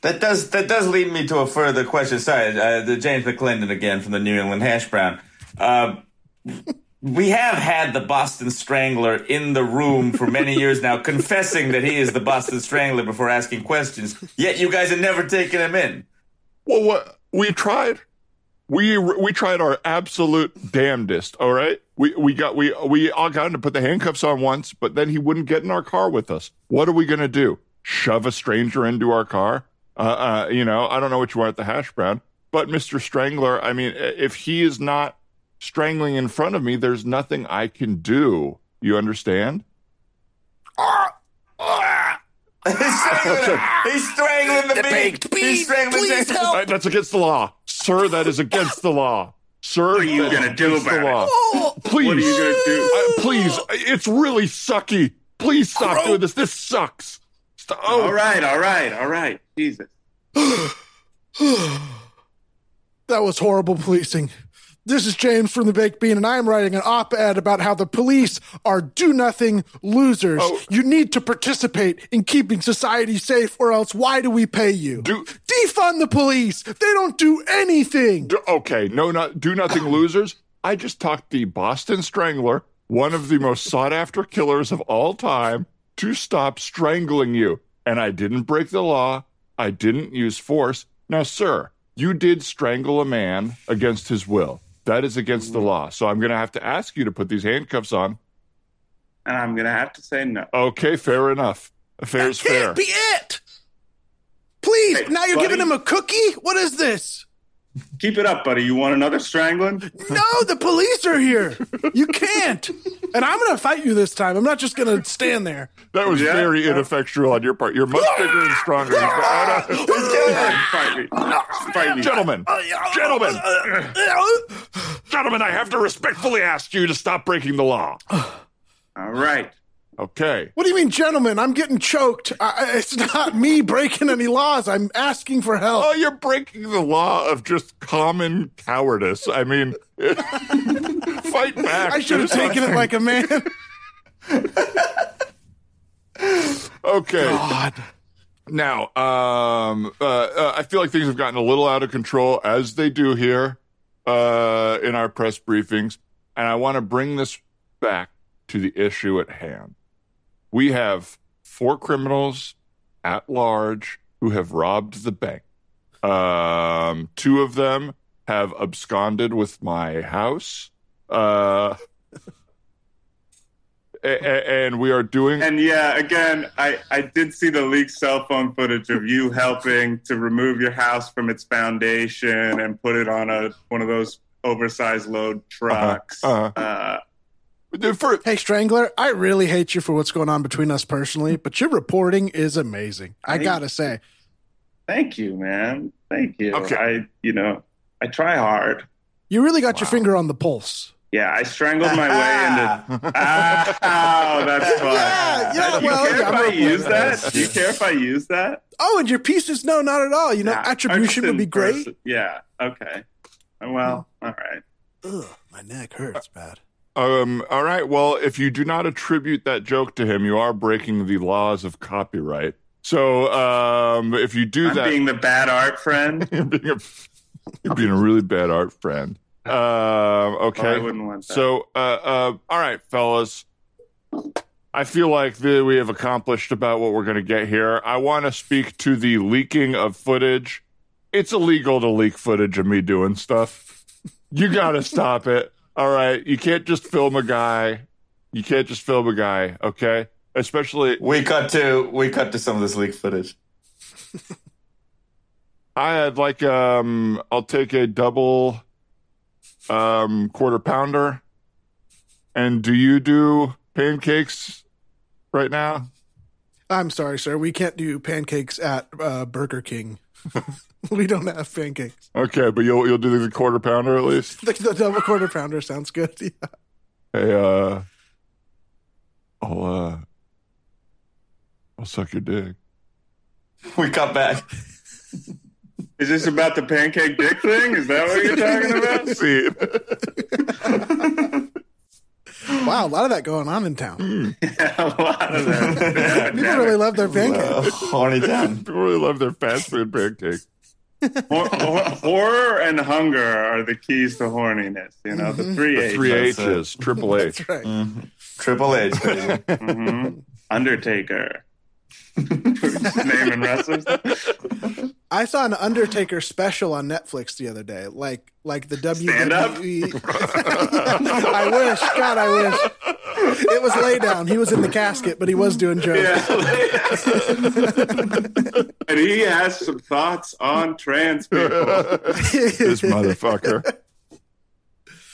That does that does lead me to a further question. Sorry, uh, the James McClendon again from the New England Hash Brown. Uh, we have had the Boston Strangler in the room for many *laughs* years now, confessing that he is the Boston Strangler before asking questions. Yet you guys have never taken him in. Well, what we tried, we we tried our absolute damnedest. All right, we we got we we all got him to put the handcuffs on once, but then he wouldn't get in our car with us. What are we gonna do? Shove a stranger into our car? Uh, uh, you know, I don't know what you want at the hash brown, but Mister Strangler, I mean, if he is not strangling in front of me, there's nothing I can do. You understand? he's strangling, *laughs* he's strangling the, beak. He's strangling the Uh, that's against the law, sir. That is against the law, sir. What are you that is gonna do against the about it? law. Please, What are you gonna do? Uh, please, it's really sucky. Please stop doing this. This sucks. Stop. Oh, all right, all right, all right. Jesus. *sighs* That was horrible policing. This is James from the Baked Bean, and I am writing an op ed about how the police are do nothing losers. Oh. You need to participate in keeping society safe, or else why do we pay you? Do- Defund the police! They don't do anything! D- okay, no, not do nothing *coughs* losers. I just talked the Boston Strangler, one of the most sought after killers of all time, to stop strangling you. And I didn't break the law. I didn't use force. Now, sir, you did strangle a man against his will. That is against the law. So I'm going to have to ask you to put these handcuffs on. And I'm gonna have to say no. Okay, fair enough. Fair's fair. Can't be it! Please, Hey, now you're buddy. giving him a cookie? What is this? Keep it up, buddy. You want another strangling? No, the police are here. You can't. And I'm going to fight you this time. I'm not just going to stand there. That was Yeah. very ineffectual on your part. You're much bigger and stronger. No. Fight me. Fight me. Gentlemen, gentlemen, gentlemen, I have to respectfully ask you to stop breaking the law. All right. Okay. What do you mean, gentlemen? I'm getting choked. I, I- it's not me breaking any laws. I'm asking for help. Oh, you're breaking the law of just common cowardice. I mean, *laughs* fight back. I should have taken it like a man. Okay. God. Now, um, uh, uh, I feel like things have gotten a little out of control, as they do here uh, in our press briefings, and I want to bring this back to the issue at hand. We have four criminals at large who have robbed the bank. Um, two of them have absconded with my house. Uh, and we are doing And yeah, again, I, I did see the leaked cell phone footage of you helping to remove your house from its foundation and put it on a one of those oversized load trucks. Uh-huh. Uh, Dude, for Hey, Strangler, I really hate you for what's going on between us personally, but your reporting is amazing. I Thank- gotta say. thank you, man. Thank you. Okay. I you know I try hard. You really got your finger on the pulse. Yeah, I strangled my way *laughs* into. Ow, that's fun. Yeah, yeah, Do you well, care yeah, if I use that. that? Do you care if I use that? Oh, and your pieces? No, not at all. You know, Nah, attribution would be great. person. Yeah. Okay. Well, all right. Ugh, my neck hurts bad. Um, all right. Well, if you do not attribute that joke to him, you are breaking the laws of copyright. So, um, if you do I'm that, being the bad art friend. *laughs* you're, being a, you're being a really bad art friend. Um, Oh, I okay. wouldn't want that. So, uh, uh, all right, fellas. I feel like the, we have accomplished about what we're going to get here. I want to speak to the leaking of footage. It's illegal to leak footage of me doing stuff. You got to stop it. All right. You can't just film a guy. You can't just film a guy. Okay. Especially, We cut to we cut to some of this leak footage. I had like, um, I'll take a double, um, quarter pounder. And do you do pancakes right now? I'm sorry, sir. We can't do pancakes at uh, Burger King. *laughs* *laughs* we don't have pancakes. Okay, but you'll you'll do the quarter pounder at least. *laughs* The, the double quarter pounder sounds good. *laughs* Yeah. Hey, uh, I'll uh, I'll suck your dick. We cut back. Is this about the pancake dick thing? Is that what you're talking about? See, Wow, a lot of that going on in town. yeah, a lot of that. People really love their pancakes. Uh, horny down. people really love their fast food pancakes. Hor- hor- horror and hunger are the keys to horniness. You know, the three The H's. three That's it. H's, triple *laughs* H. That's right. Mhm. Triple H, baby. Mhm. Undertaker. *laughs* Naming wrestlers. I saw an Undertaker special on Netflix the other day, like like the Stand up? WWE. *laughs* I wish, God, I wish. It was lay down. He was in the casket, but he was doing jokes. Yeah. *laughs* and he has some thoughts on trans people. *laughs* this motherfucker.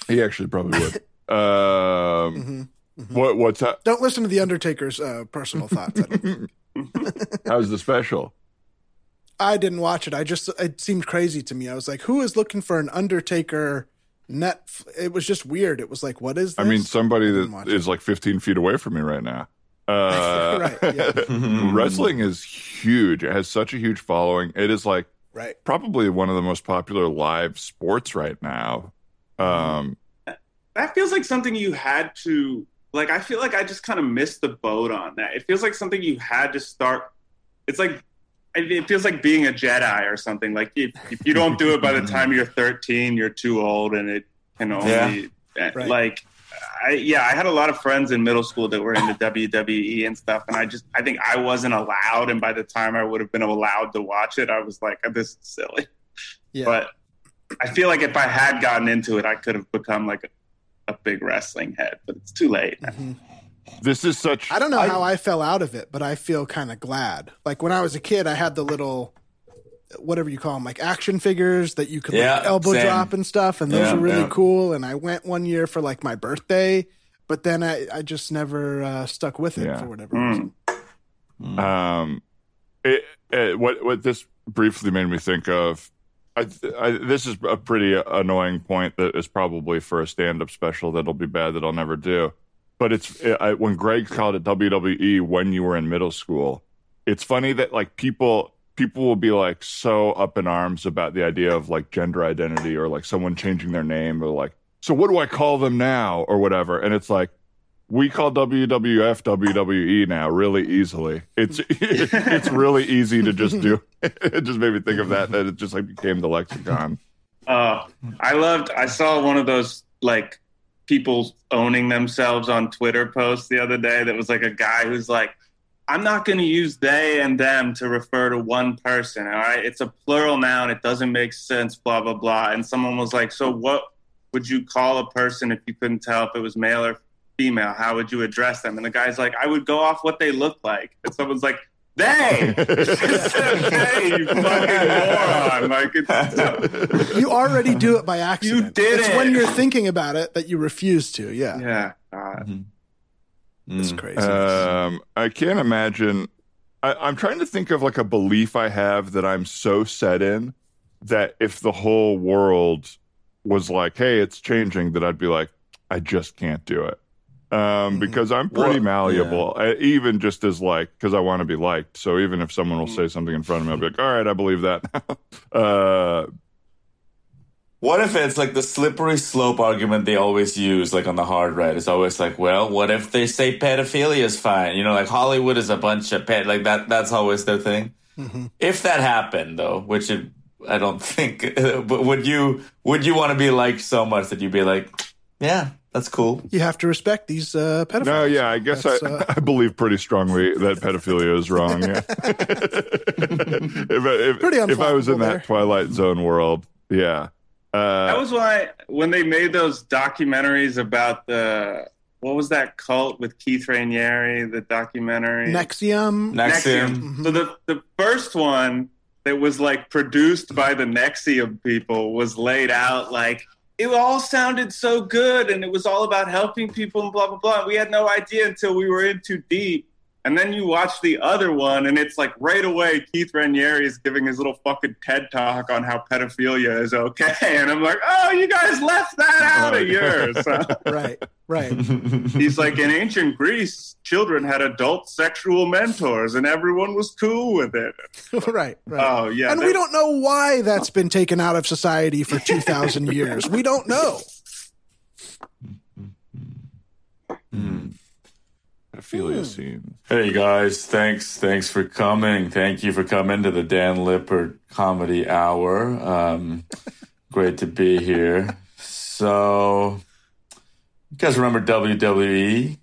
He actually probably would. *laughs* Um, what what's that? Don't listen to the Undertaker's uh, personal thoughts. I, don't- How's the special? I didn't watch it. I just it seemed crazy to me. I was like, who is looking for an Undertaker net? It was just weird. It was like, what is this? I mean, somebody that is like 15 feet away from me right now. Uh, *laughs* Right, yeah. *laughs* wrestling is huge. It has such a huge following. It is like right. probably one of the most popular live sports right now. Um, That feels like something you had to like I feel like I just kind of missed the boat on that. It feels like something you had to start it's like it it feels like being a Jedi or something. Like if, if you don't do it by the *laughs* time you're 13, you're too old, and it can only eh, Right. like. I, yeah, I had a lot of friends in middle school that were into WWE and stuff, and I just I think I wasn't allowed. And by the time I would have been allowed to watch it, I was like, "This is silly." Yeah. But I feel like if I had gotten into it, I could have become like a, a big wrestling head. But it's too late. Mhm. This is such. I don't know I- how I fell out of it, but I feel kind of glad. Like when I was a kid, I had the little, whatever you call them, like action figures that you could Yeah, like elbow same. drop and stuff, and those Yeah, were really yeah. cool. And I went one year for like my birthday, but then I, I just never uh, stuck with it Yeah. for whatever Mm. reason. Um, it, it, what what this briefly made me think of. I, I, this is a pretty annoying point that is probably for a stand-up special that'll be bad that I'll never do. But it's I, when Greg called it WWE when you were in middle school. It's funny that like people people will be like so up in arms about the idea of like gender identity or like someone changing their name or like so what do I call them now or whatever. And it's like we call WWF WWE now really easily. It's *laughs* it's really easy to just do. *laughs* It just made me think of that. That it just like became the lexicon. Uh, I loved. I saw one of those like people owning themselves on Twitter posts the other day. That was like a guy who's like, "I'm not going to use they and them to refer to one person. All right, it's a plural noun. It doesn't make sense. Blah blah blah." And someone was like, "So what would you call a person if you couldn't tell if it was male or female? How would you address them?" And the guy's like, "I would go off what they look like." And someone's like. They, *laughs* they, you fucking moron! Like it's *laughs* You already do it by accident. You did it's it. when you're thinking about it that you refuse to. Yeah, yeah. God. it's crazy. Um, I can't imagine. I, I'm trying to think of like a belief I have that I'm so set in that if the whole world was like, "Hey, it's changing," that I'd be like, "I just can't do it." Um, because I'm pretty Well, malleable, uh, even just as like, because I want to be liked. So even if someone will say something in front of me, I'll be like, "All right, I believe that." *laughs* uh, What if it's like the slippery slope argument they always use, like on the hard right? It's always like, well, what if they say pedophilia is fine? You know, like Hollywood is a bunch of pet, like that. That's always their thing. If that happened, though, which it, I don't *laughs* think, *laughs* but would you would you want to be liked so much that you'd be like, yeah, that's cool. you have to respect these uh, pedophiles. no, yeah, I guess I, uh, *laughs* I believe pretty strongly that pedophilia is wrong. Yeah. *laughs* *laughs* if, if, Pretty if I was in unflappable that there. Twilight Zone world, yeah. Uh, That was why when they made those documentaries about the what was that cult with Keith Raniere, the documentary NXIVM. NXIVM. So the the first one that was like produced by the NXIVM people was laid out like it all sounded so good and it was all about helping people and blah blah blah. We had no idea until we were in too deep. And then you watch the other one, and it's like right away Keith Raniere is giving his little fucking TED talk on how pedophilia is okay, *laughs* and I'm like, oh, you guys left that out of yours. *laughs* right, right. *laughs* He's like, in ancient Greece, children had adult sexual mentors, and everyone was cool with it. right, right. Oh yeah, and we don't know why that's been taken out of society for 2,000 years. We don't know. Hmm. Pedophilia scene. Hey guys, thanks thanks for coming. Thank you for coming to the Dan Lippert Comedy Hour. Um, *laughs* great to be here. So, you guys remember WWE?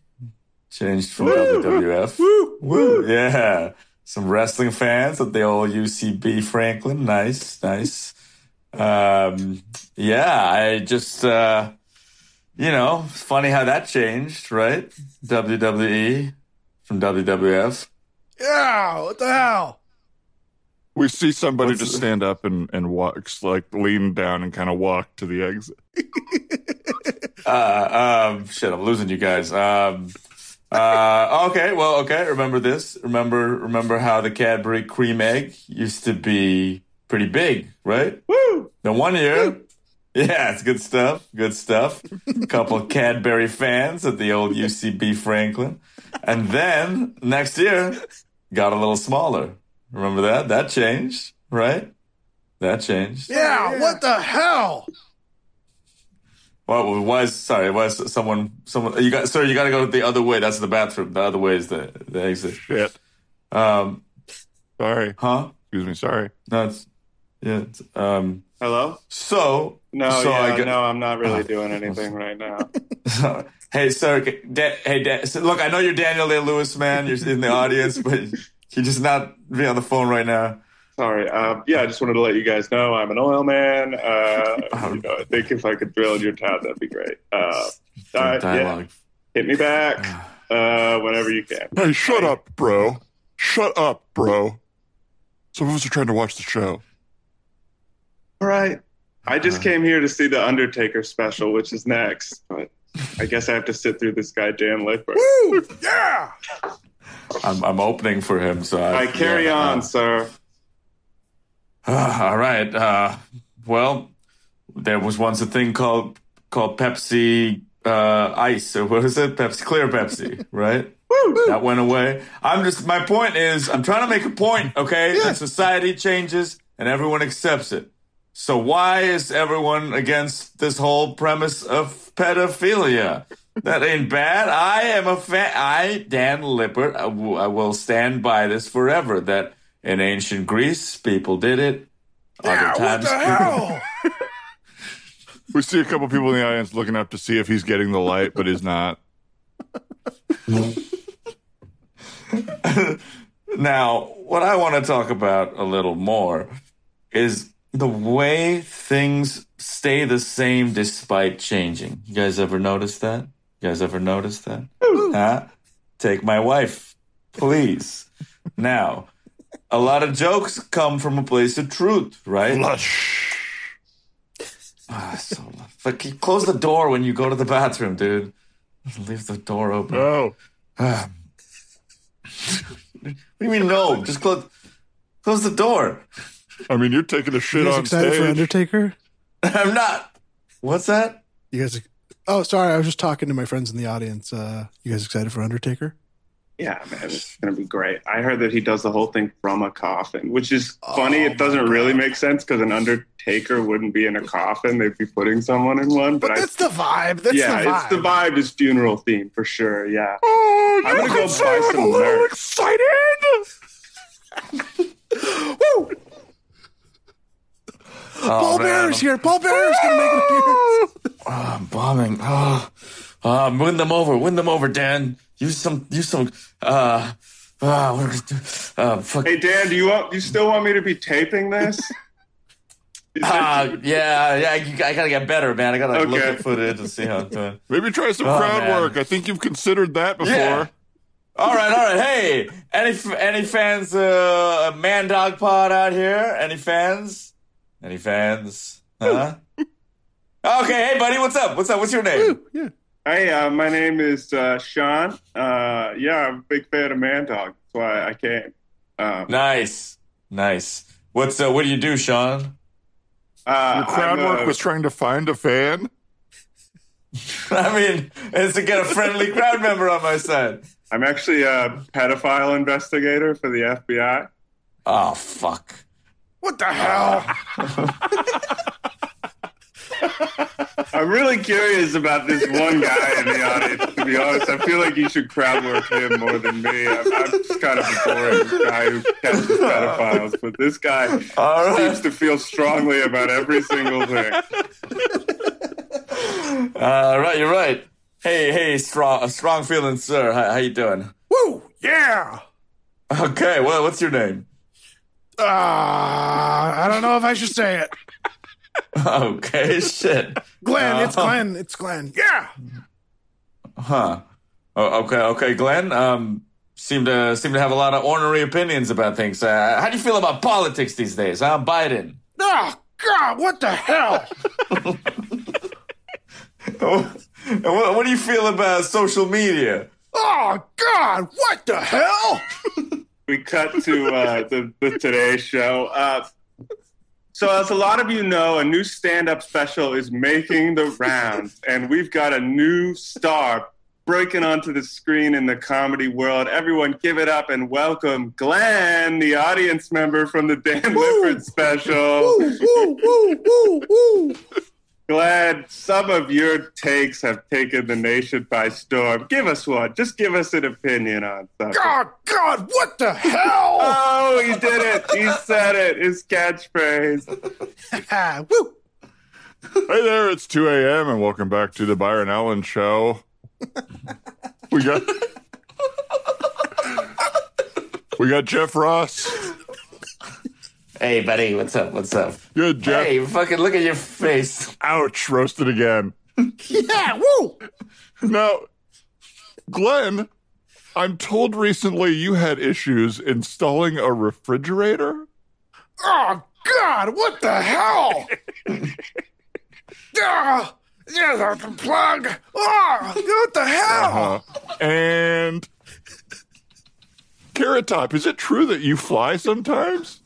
Changed from WWF. Woo, woo. Yeah, some wrestling fans at the old UCB Franklin. Nice, nice. Um, yeah, I just. Uh, you know, it's funny how that changed, right? WWE from WWF. Yeah, what the hell? We see somebody What's just the- stand up and, and walks, like lean down and kind of walk to the exit. *laughs* Uh, um, shit, I'm losing you guys. Um, uh, okay, well, okay. Remember this? Remember, remember how the Cadbury cream egg used to be pretty big, right? Woo! Then one year, yeah, it's good stuff. Good stuff. A couple of *laughs* Cadbury fans at the old UCB Franklin, and then next year got a little smaller. Remember that? That changed, right? That changed. Yeah, what the hell? Well, it was sorry, it was someone. Someone you got, sir. You got to go the other way. That's the bathroom. The other way is the the exit. Shit. Um, Sorry. huh? Excuse me. Sorry. No, it's yeah. It's, um, Hello? so No, so yeah, I get, no, I'm not really doing anything right now. *laughs* hey, sir. Da- hey, da- so look, I know you're Daniel Day Lewis, man. You're in the audience, *laughs* but you're just not be on the phone right now. Sorry. Um, yeah, I just wanted to let you guys know I'm an oil man. Uh, *laughs* you know, I think if I could drill in your town, that'd be great. Uh, uh, yeah, Dialogue. hit me back uh, whenever you can. Hey, shut up, bro. Shut up, bro. Some of us are trying to watch the show. All right. I just came here to see the Undertaker special, which is next. But I guess I have to sit through this guy Dan Lippert. Woo! *laughs* Yeah! I'm I'm opening for him, so I, I carry yeah, on, uh, sir. *sighs* all right. Uh, well, there was once a thing called called Pepsi uh, Ice, or what is it? Pepsi Clear Pepsi, *laughs* right? That went away. I'm just my point is I'm trying to make a point, okay? That society changes and everyone accepts it. So why is everyone against this whole premise of pedophilia? That ain't bad. I am a fan. I, Dan Lippert, I w- I will stand by this forever. That in ancient Greece, people did it. Other times, *laughs* hell? We see a couple people in the audience looking up to see if he's getting the light, but he's not. *laughs* Now, what I want to talk about a little more is the way things stay the same despite changing. You guys ever notice that? You guys ever notice that? Huh? Take my wife, please. Now, a lot of jokes come from a place of truth, right? Lush. Ah, so, but close the door when you go to the bathroom, dude. Leave the door open. Oh, What do you mean no? Just close close the door. I mean, you're taking a shit You shit guys on excited for. Undertaker? *laughs* I'm not. What's that? You guys? Oh, sorry. I was just talking to my friends in the audience. Uh, you guys excited for Undertaker? Yeah, man, it's gonna be great. I heard that he does the whole thing from a coffin, which is funny. Oh, it doesn't my really make sense because an Undertaker wouldn't be in a coffin; they'd be putting someone in one. But, But I, that's the vibe. That's yeah, the vibe. it's the vibe is funeral theme for sure. Yeah, Oh, I'm you gonna go say buy I'm some a little merch. excited. *laughs* Woo! Oh, Paul man. Bear's here. Paul Bear's gonna make an appearance. Oh, *laughs* I'm bombing. Oh, uh, win them over. Win them over, Dan. Use some. Use some. Uh, uh, what are we gonna do? Uh, fuck. Hey Dan, do you want? You still want me to be taping this? *laughs* Is Uh, yeah, yeah. I, I gotta get better, man. I gotta look at footage and see how I'm doing. Maybe try some Oh, crowd man. work. I think you've considered that before. Yeah. All right, all right. Hey, any any fans? Uh, Man Dog Pod out here? Any fans? Any fans? Huh? okay. Hey, buddy. What's up? What's up? What's your name? yeah. Hey, uh, my name is uh, Sean. Uh, yeah, I'm a big fan of Man Dog. That's why I came. Um, Nice, nice. What's uh, what do you do, Sean? uh, Your crowd I'm, work was trying to find a fan. *laughs* I mean, it's to get a friendly crowd member on my side. I'm actually a pedophile investigator for the FBI. Oh fuck. What the hell? *laughs* I'm really curious about this one guy in the audience. To be honest, I feel like you should crowd work him more than me. I'm, I'm just kind of a boring guy who catches pedophiles, but this guy All right. seems to feel strongly about every single thing. Uh, right, you're right. Hey, hey, strong, strong feeling, sir. How, how you doing? Woo! Yeah. Okay. Well, what's your name? Uh, I don't know if I should say it. *laughs* Okay, shit. Glenn, it's Uh, Glenn. It's Glenn. Yeah. Huh. Oh, okay, okay, Glenn. Um, seem to seem to have a lot of ornery opinions about things. Uh, how do you feel about politics these days, huh? Biden. Oh God! What the hell? *laughs* *laughs* What, what do you feel about social media? Oh God! What the hell? We cut to uh, the, the Today Show. Uh, so, as a lot of you know, a new stand up special is making the rounds, and we've got a new star breaking onto the screen in the comedy world. Everyone, give it up and welcome Glenn, the audience member from the Dan Lippert special. Woo! Woo! Woo! Woo! Woo! Glenn, some of your takes have taken the nation by storm. Give us one. Just give us an opinion on something. Oh God! What the hell? *laughs* Oh, he did it. He said it. His catchphrase. Ah, woo! Hey there, it's 2 a.m. and welcome back to the Byron Allen Show. We got we got Jeff Ross. Hey, buddy, what's up? What's up? Good Jeff. Hey, fucking look at your face. Ouch, roasted again. *laughs* Yeah! Woo! Now, Glenn, I'm told recently you had issues installing a refrigerator. Oh God! What the hell? *laughs* Ah, yeah, the plug. Oh, what the hell? Uh, and Carrot Top, is it true that you fly sometimes?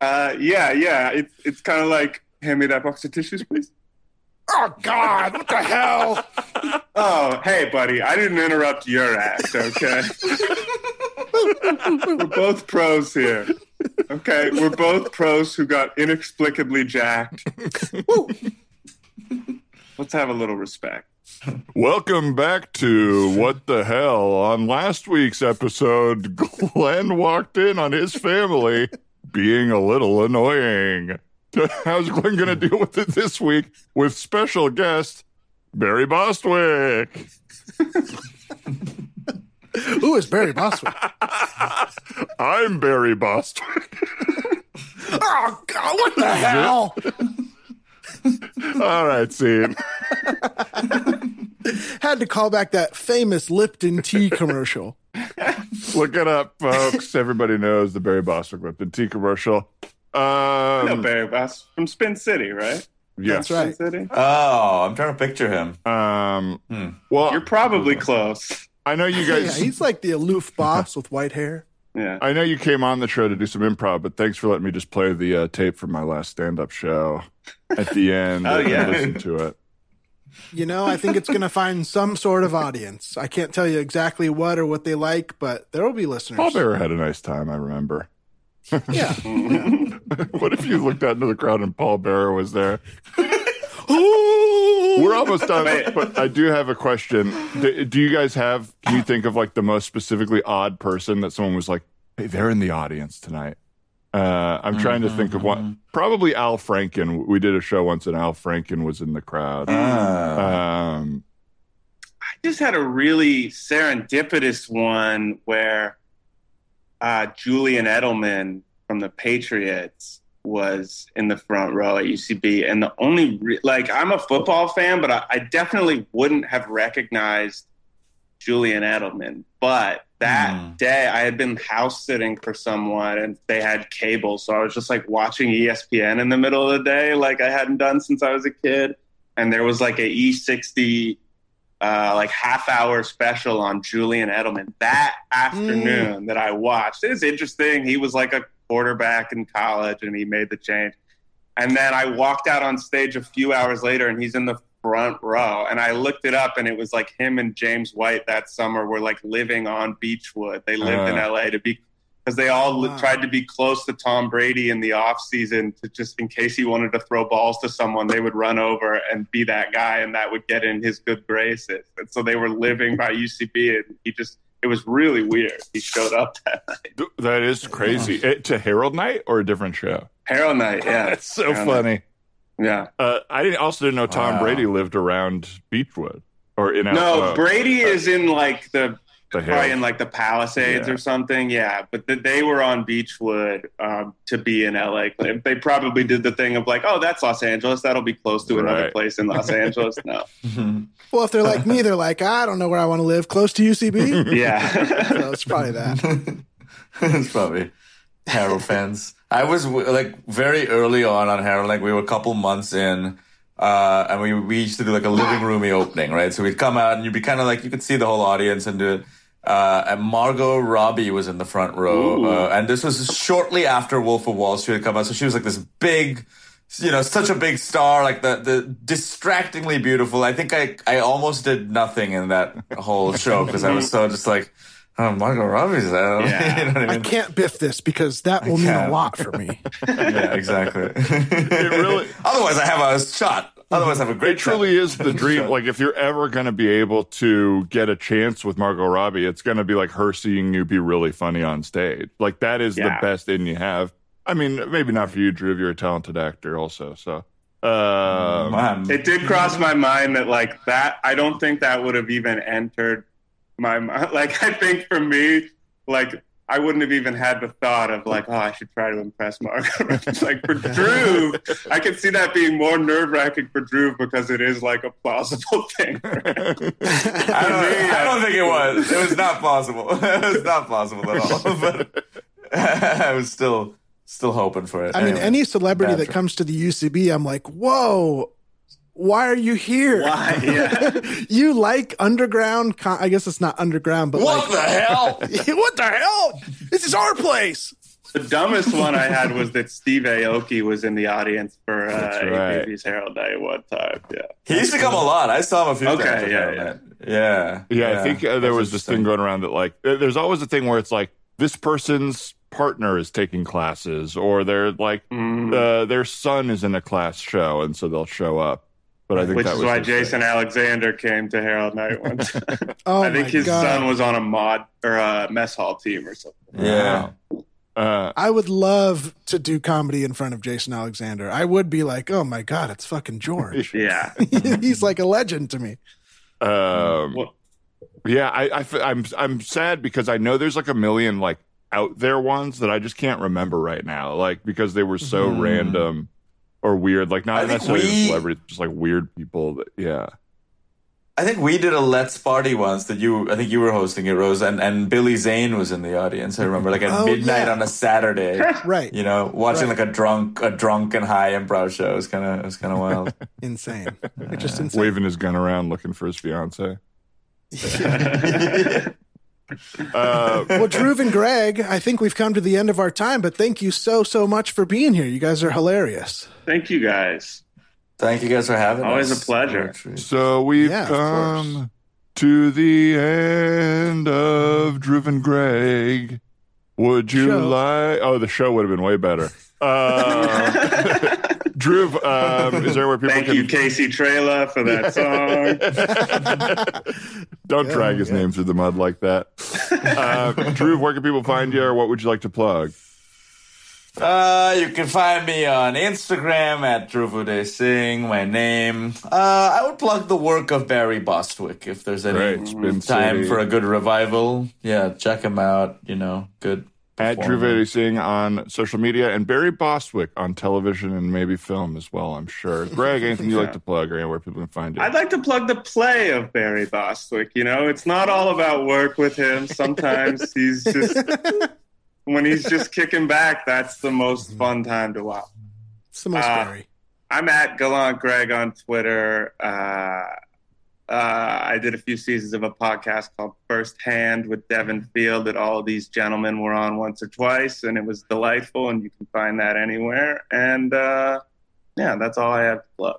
Uh, yeah, yeah. It's it's kind of like hand me that box of tissues, please. Oh God! What the hell? *laughs* Oh, hey, buddy. I didn't interrupt your act. Okay. *laughs* We're both pros here. Okay, we're both pros who got inexplicably jacked. *laughs* Let's have a little respect. Welcome back to What the Hell. On last week's episode, Glenn walked in on his family being a little annoying. *laughs* How's Glenn going to deal with it this week with special guest Barry Bostwick? Who is Barry Bostwick? *laughs* I'm Barry Bostwick. *laughs* oh God! What the hell? All right, scene. Had to call back that famous Lipton tea *laughs* commercial. Look it up, folks. Everybody knows the Barry Bostwick Lipton tea commercial. Um, no, Barry Boss from Spin City, right? yes. That's right. Spin City. Oh, I'm trying to picture him. Um, Hmm. well, You're probably close. I know you Yeah, guys. he's like the aloof boss with white hair. Yeah. I know you came on the show to do some improv, but thanks for letting me just play the uh, tape from my last stand-up show at the end. *laughs* Oh, and yeah. listen to it. You know, I think it's going *laughs* to find some sort of audience. I can't tell you exactly what or what they like, but there will be listeners. Paul Bearer had a nice time. I remember. Yeah. *laughs* what if you looked out into the crowd and Paul Bearer was there? We're almost done, but I do have a question. Do, do you guys have? Can you think of like the most specifically odd person that someone was like, "Hey, they're in the audience tonight"? Uh, I'm trying to think of one. Probably Al Franken. We did a show once, and Al Franken was in the crowd. Ah. Um, I just had a really serendipitous one where uh, Julian Edelman from the Patriots was in the front row at UCB, and the only re- like I'm a football fan, but I, I definitely wouldn't have recognized Julian Edelman. But that Hmm. day, I had been house sitting for someone, and they had cable, so I was just like watching ESPN in the middle of the day, like I hadn't done since I was a kid. And there was like a E60 uh, like half hour special on Julian Edelman that afternoon that I watched. It was interesting. He was like a quarterback in college and he made the change. And then I walked out on stage a few hours later and he's in the front row. And I looked it up and it was like him and James White that summer were like living on Beechwood. They lived in Uh. LA to be because they all Wow. tried to be close to Tom Brady in the offseason to just in case he wanted to throw balls to someone, they would run over and be that guy, and that would get in his good graces. And so they were living by UCB, and he just it was really weird. He showed up *laughs* that night. that is crazy. Eh, to Harold Night or a different show? Harold night, yeah, *laughs* That's so Harold funny. Night. Yeah. Uh, I didn't, also didn't know Tom Wow. Brady lived around Beechwood or in No, uh, Brady is in like the the probably in like the Palisades Yeah. or something. Yeah, but th- they were on Beechwood um, to be in LA. They probably did the thing of like, oh, that's Los Angeles. That'll be close to another place in Los Angeles. No, *laughs* Well, if they're like me, they're like, I don't know where I want to live. Close to UCB. *laughs* yeah. so it's probably that. *laughs* it's probably Harold fans. I was like very early on on Harold. Like we were a couple months in, uh, and we we used to do like a living roomy opening, right? So we'd come out and you'd be kind of like you could see the whole audience and do it. Uh, and Margot Robbie was in the front row, uh, and this was shortly after Wolf of Wall Street had come out. So she was like this big, you know, such a big star, like the the distractingly beautiful. I think I I almost did nothing in that whole show because I was so just like, oh, Margot Robbie's there. *laughs* Yeah. you know what I I can't biff this because that will mean a lot for me. *laughs* yeah, exactly. it really- *laughs* Otherwise, I have a shot. Otherwise, I have a great It truly is the dream. Like, if you're ever going to be able to get a chance with Margot Robbie, it's going to be like her seeing you be really funny on stage. Like, that is the best in you have. I mean, maybe not for you, Drew, if you're a talented actor, also. So, um, It did cross my mind that like that. I don't think that would have even entered my mind. *laughs* Like I think for me, like I wouldn't have even had the thought of like, oh, I should try to impress Margot. It's *laughs* like for Drew, I could see that being more nerve wracking for Drew because it is like a plausible *laughs* thing. I don't, I don't think it was. It was not possible. It was not possible at all. But I was still still hoping for it. I mean, any celebrity that natural. comes to the UCB, I'm like, whoa, why are you here? Why? *laughs* Yeah. you like underground? Con- I guess it's not underground, but what the hell? *laughs* what the hell? This is our place. The dumbest one I had was that Steve Aoki was in the audience for uh, That's right. Babies Harold Day one time. Yeah. He used to come a lot. I saw him a few Okay, times. yeah, ago, yeah. yeah, Yeah, I think uh, there That's was this thing going around that like there's always a thing where it's like this person's partner is taking classes or they're like Mhm. uh, their son is in a class show and so they'll show up. But I think Which that is was why Jason thing. Alexander came to Harold Night once. *laughs* Oh I think my his God. son was on a Maude or a mess hall team or something. Yeah. Uh, I would love to do comedy in front of Jason Alexander. I would be like, oh my god, it's fucking George. *laughs* Yeah. *laughs* He's like a legend to me. um, Well, Yeah, I, I f- I'm I'm sad because I know there's like a million like out there ones that I just can't remember right now, like because they were so Mhm. random or weird, like not necessarily we- celebrities, just like weird people. That, yeah, I think we did a Let's Party once that you, I think you were hosting it, Rose, and, and Billy Zane was in the audience. I remember, like at *laughs* Oh, midnight yeah. on a Saturday, *laughs* Right. you know, watching Right. like a drunk, a drunk and high improv show. It was kind of, it was kind of wild. *laughs* Insane. It's just insane. waving his gun around looking for his fiance. Uh, Well, Drew and Greg, I think we've come to the end of our time, but thank you so, so much for being here. You guys are hilarious. thank you guys. Thank you guys for having Always us. a pleasure. so we've Yeah, come to the end of Drew and Greg. Would you Show. like? Oh, the show would have been way better. Uh, *laughs* Drew, um, is there where people Thank can you, Casey Trela, for that song. *laughs* Don't Yeah, drag his yeah. name through the mud like that. Uh, *laughs* Drew, where can people find you, or what would you like to plug? Uh, you can find me on Instagram at Dhruvude Singh, my name. Uh, I would plug the work of Barry Bostwick if there's any Right, time City. for a good revival. Yeah, check him out. You know, good. At Drew performer. Singh on social media and Barry Bostwick on television and maybe film as well, I'm sure. *laughs* Greg, anything you like to plug or anywhere people can find you? I'd like to plug the play of Barry Bostwick. You know, it's not all about work with him. *laughs* Sometimes he's just when he's just kicking back. That's the most fun time to watch. It's the most Uh, Barry. I'm at Gallant Greg on Twitter. Uh, uh, I did a few seasons of a podcast called First Hand with Devin Field that all of these gentlemen were on once or twice, and it was delightful. And you can find that anywhere. And uh, yeah, that's all I have to plug.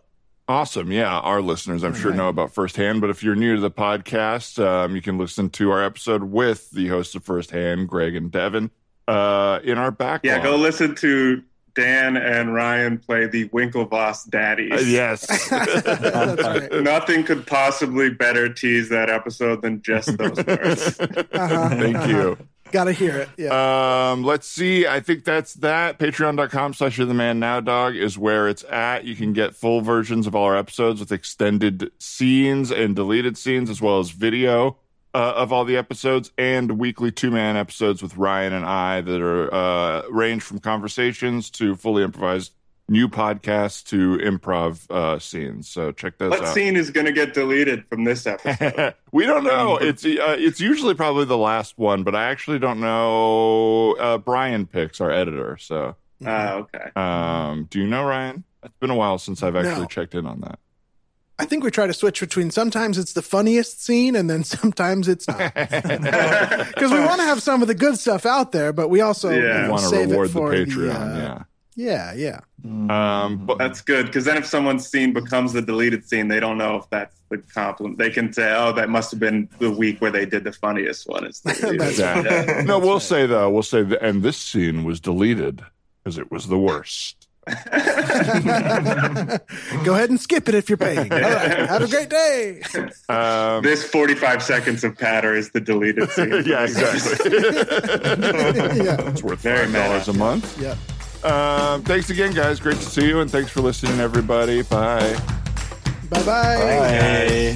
Awesome. Yeah. Our listeners, I'm sure, right. know about firsthand. But if you're new to the podcast, um, you can listen to our episode with the hosts of Firsthand, Greg and Devin, uh, in our backlog. Yeah, go listen to Dan and Ryan play the Winklevoss daddies. Uh, yes. Right. *laughs* *laughs* Nothing could possibly better tease that episode than just those *laughs* words. Uh-huh. Thank you. Gotta hear it. Yeah. Um, let's see. I think that's that. Patreon.com slash you're the man now dog is where it's at. You can get full versions of all our episodes with extended scenes and deleted scenes, as well as video uh, of all the episodes and weekly two man episodes with Ryan and I that are uh, range from conversations to fully improvised new podcasts to improv uh, scenes. So check those what out. scene is going to get deleted from this episode? *laughs* we don't know. It's uh, it's usually probably the last one, but I actually don't know. Uh, Brian picks our editor. So, Oh, okay. um, do you know Ryan? It's been a while since I've actually No. checked in on that. I think we try to switch between sometimes it's the funniest scene and then *laughs* sometimes it's not. *laughs* Because we want to have some of the good stuff out there, but we also Yeah. Want to save reward it the for Patreon? uh, yeah, yeah. yeah. Um, but That's good because then if someone's scene becomes the deleted scene, they don't know if that's the compliment. They can say, "Oh, that must have been the week where they did the funniest one." It's deleted. *laughs* That's yeah. Yeah. no, we'll say though. We'll say, the, and this scene was deleted because it was the worst. *laughs* Go ahead and skip it if you're paying. All right. Have a great day. Um, This 45 seconds of patter is the deleted scene. *laughs* yeah, exactly. *laughs* yeah. it's worth Very five dollars a month. Yeah. Um, thanks again, guys. Great to see you, and thanks for listening, everybody. Bye. Bye-bye. Bye.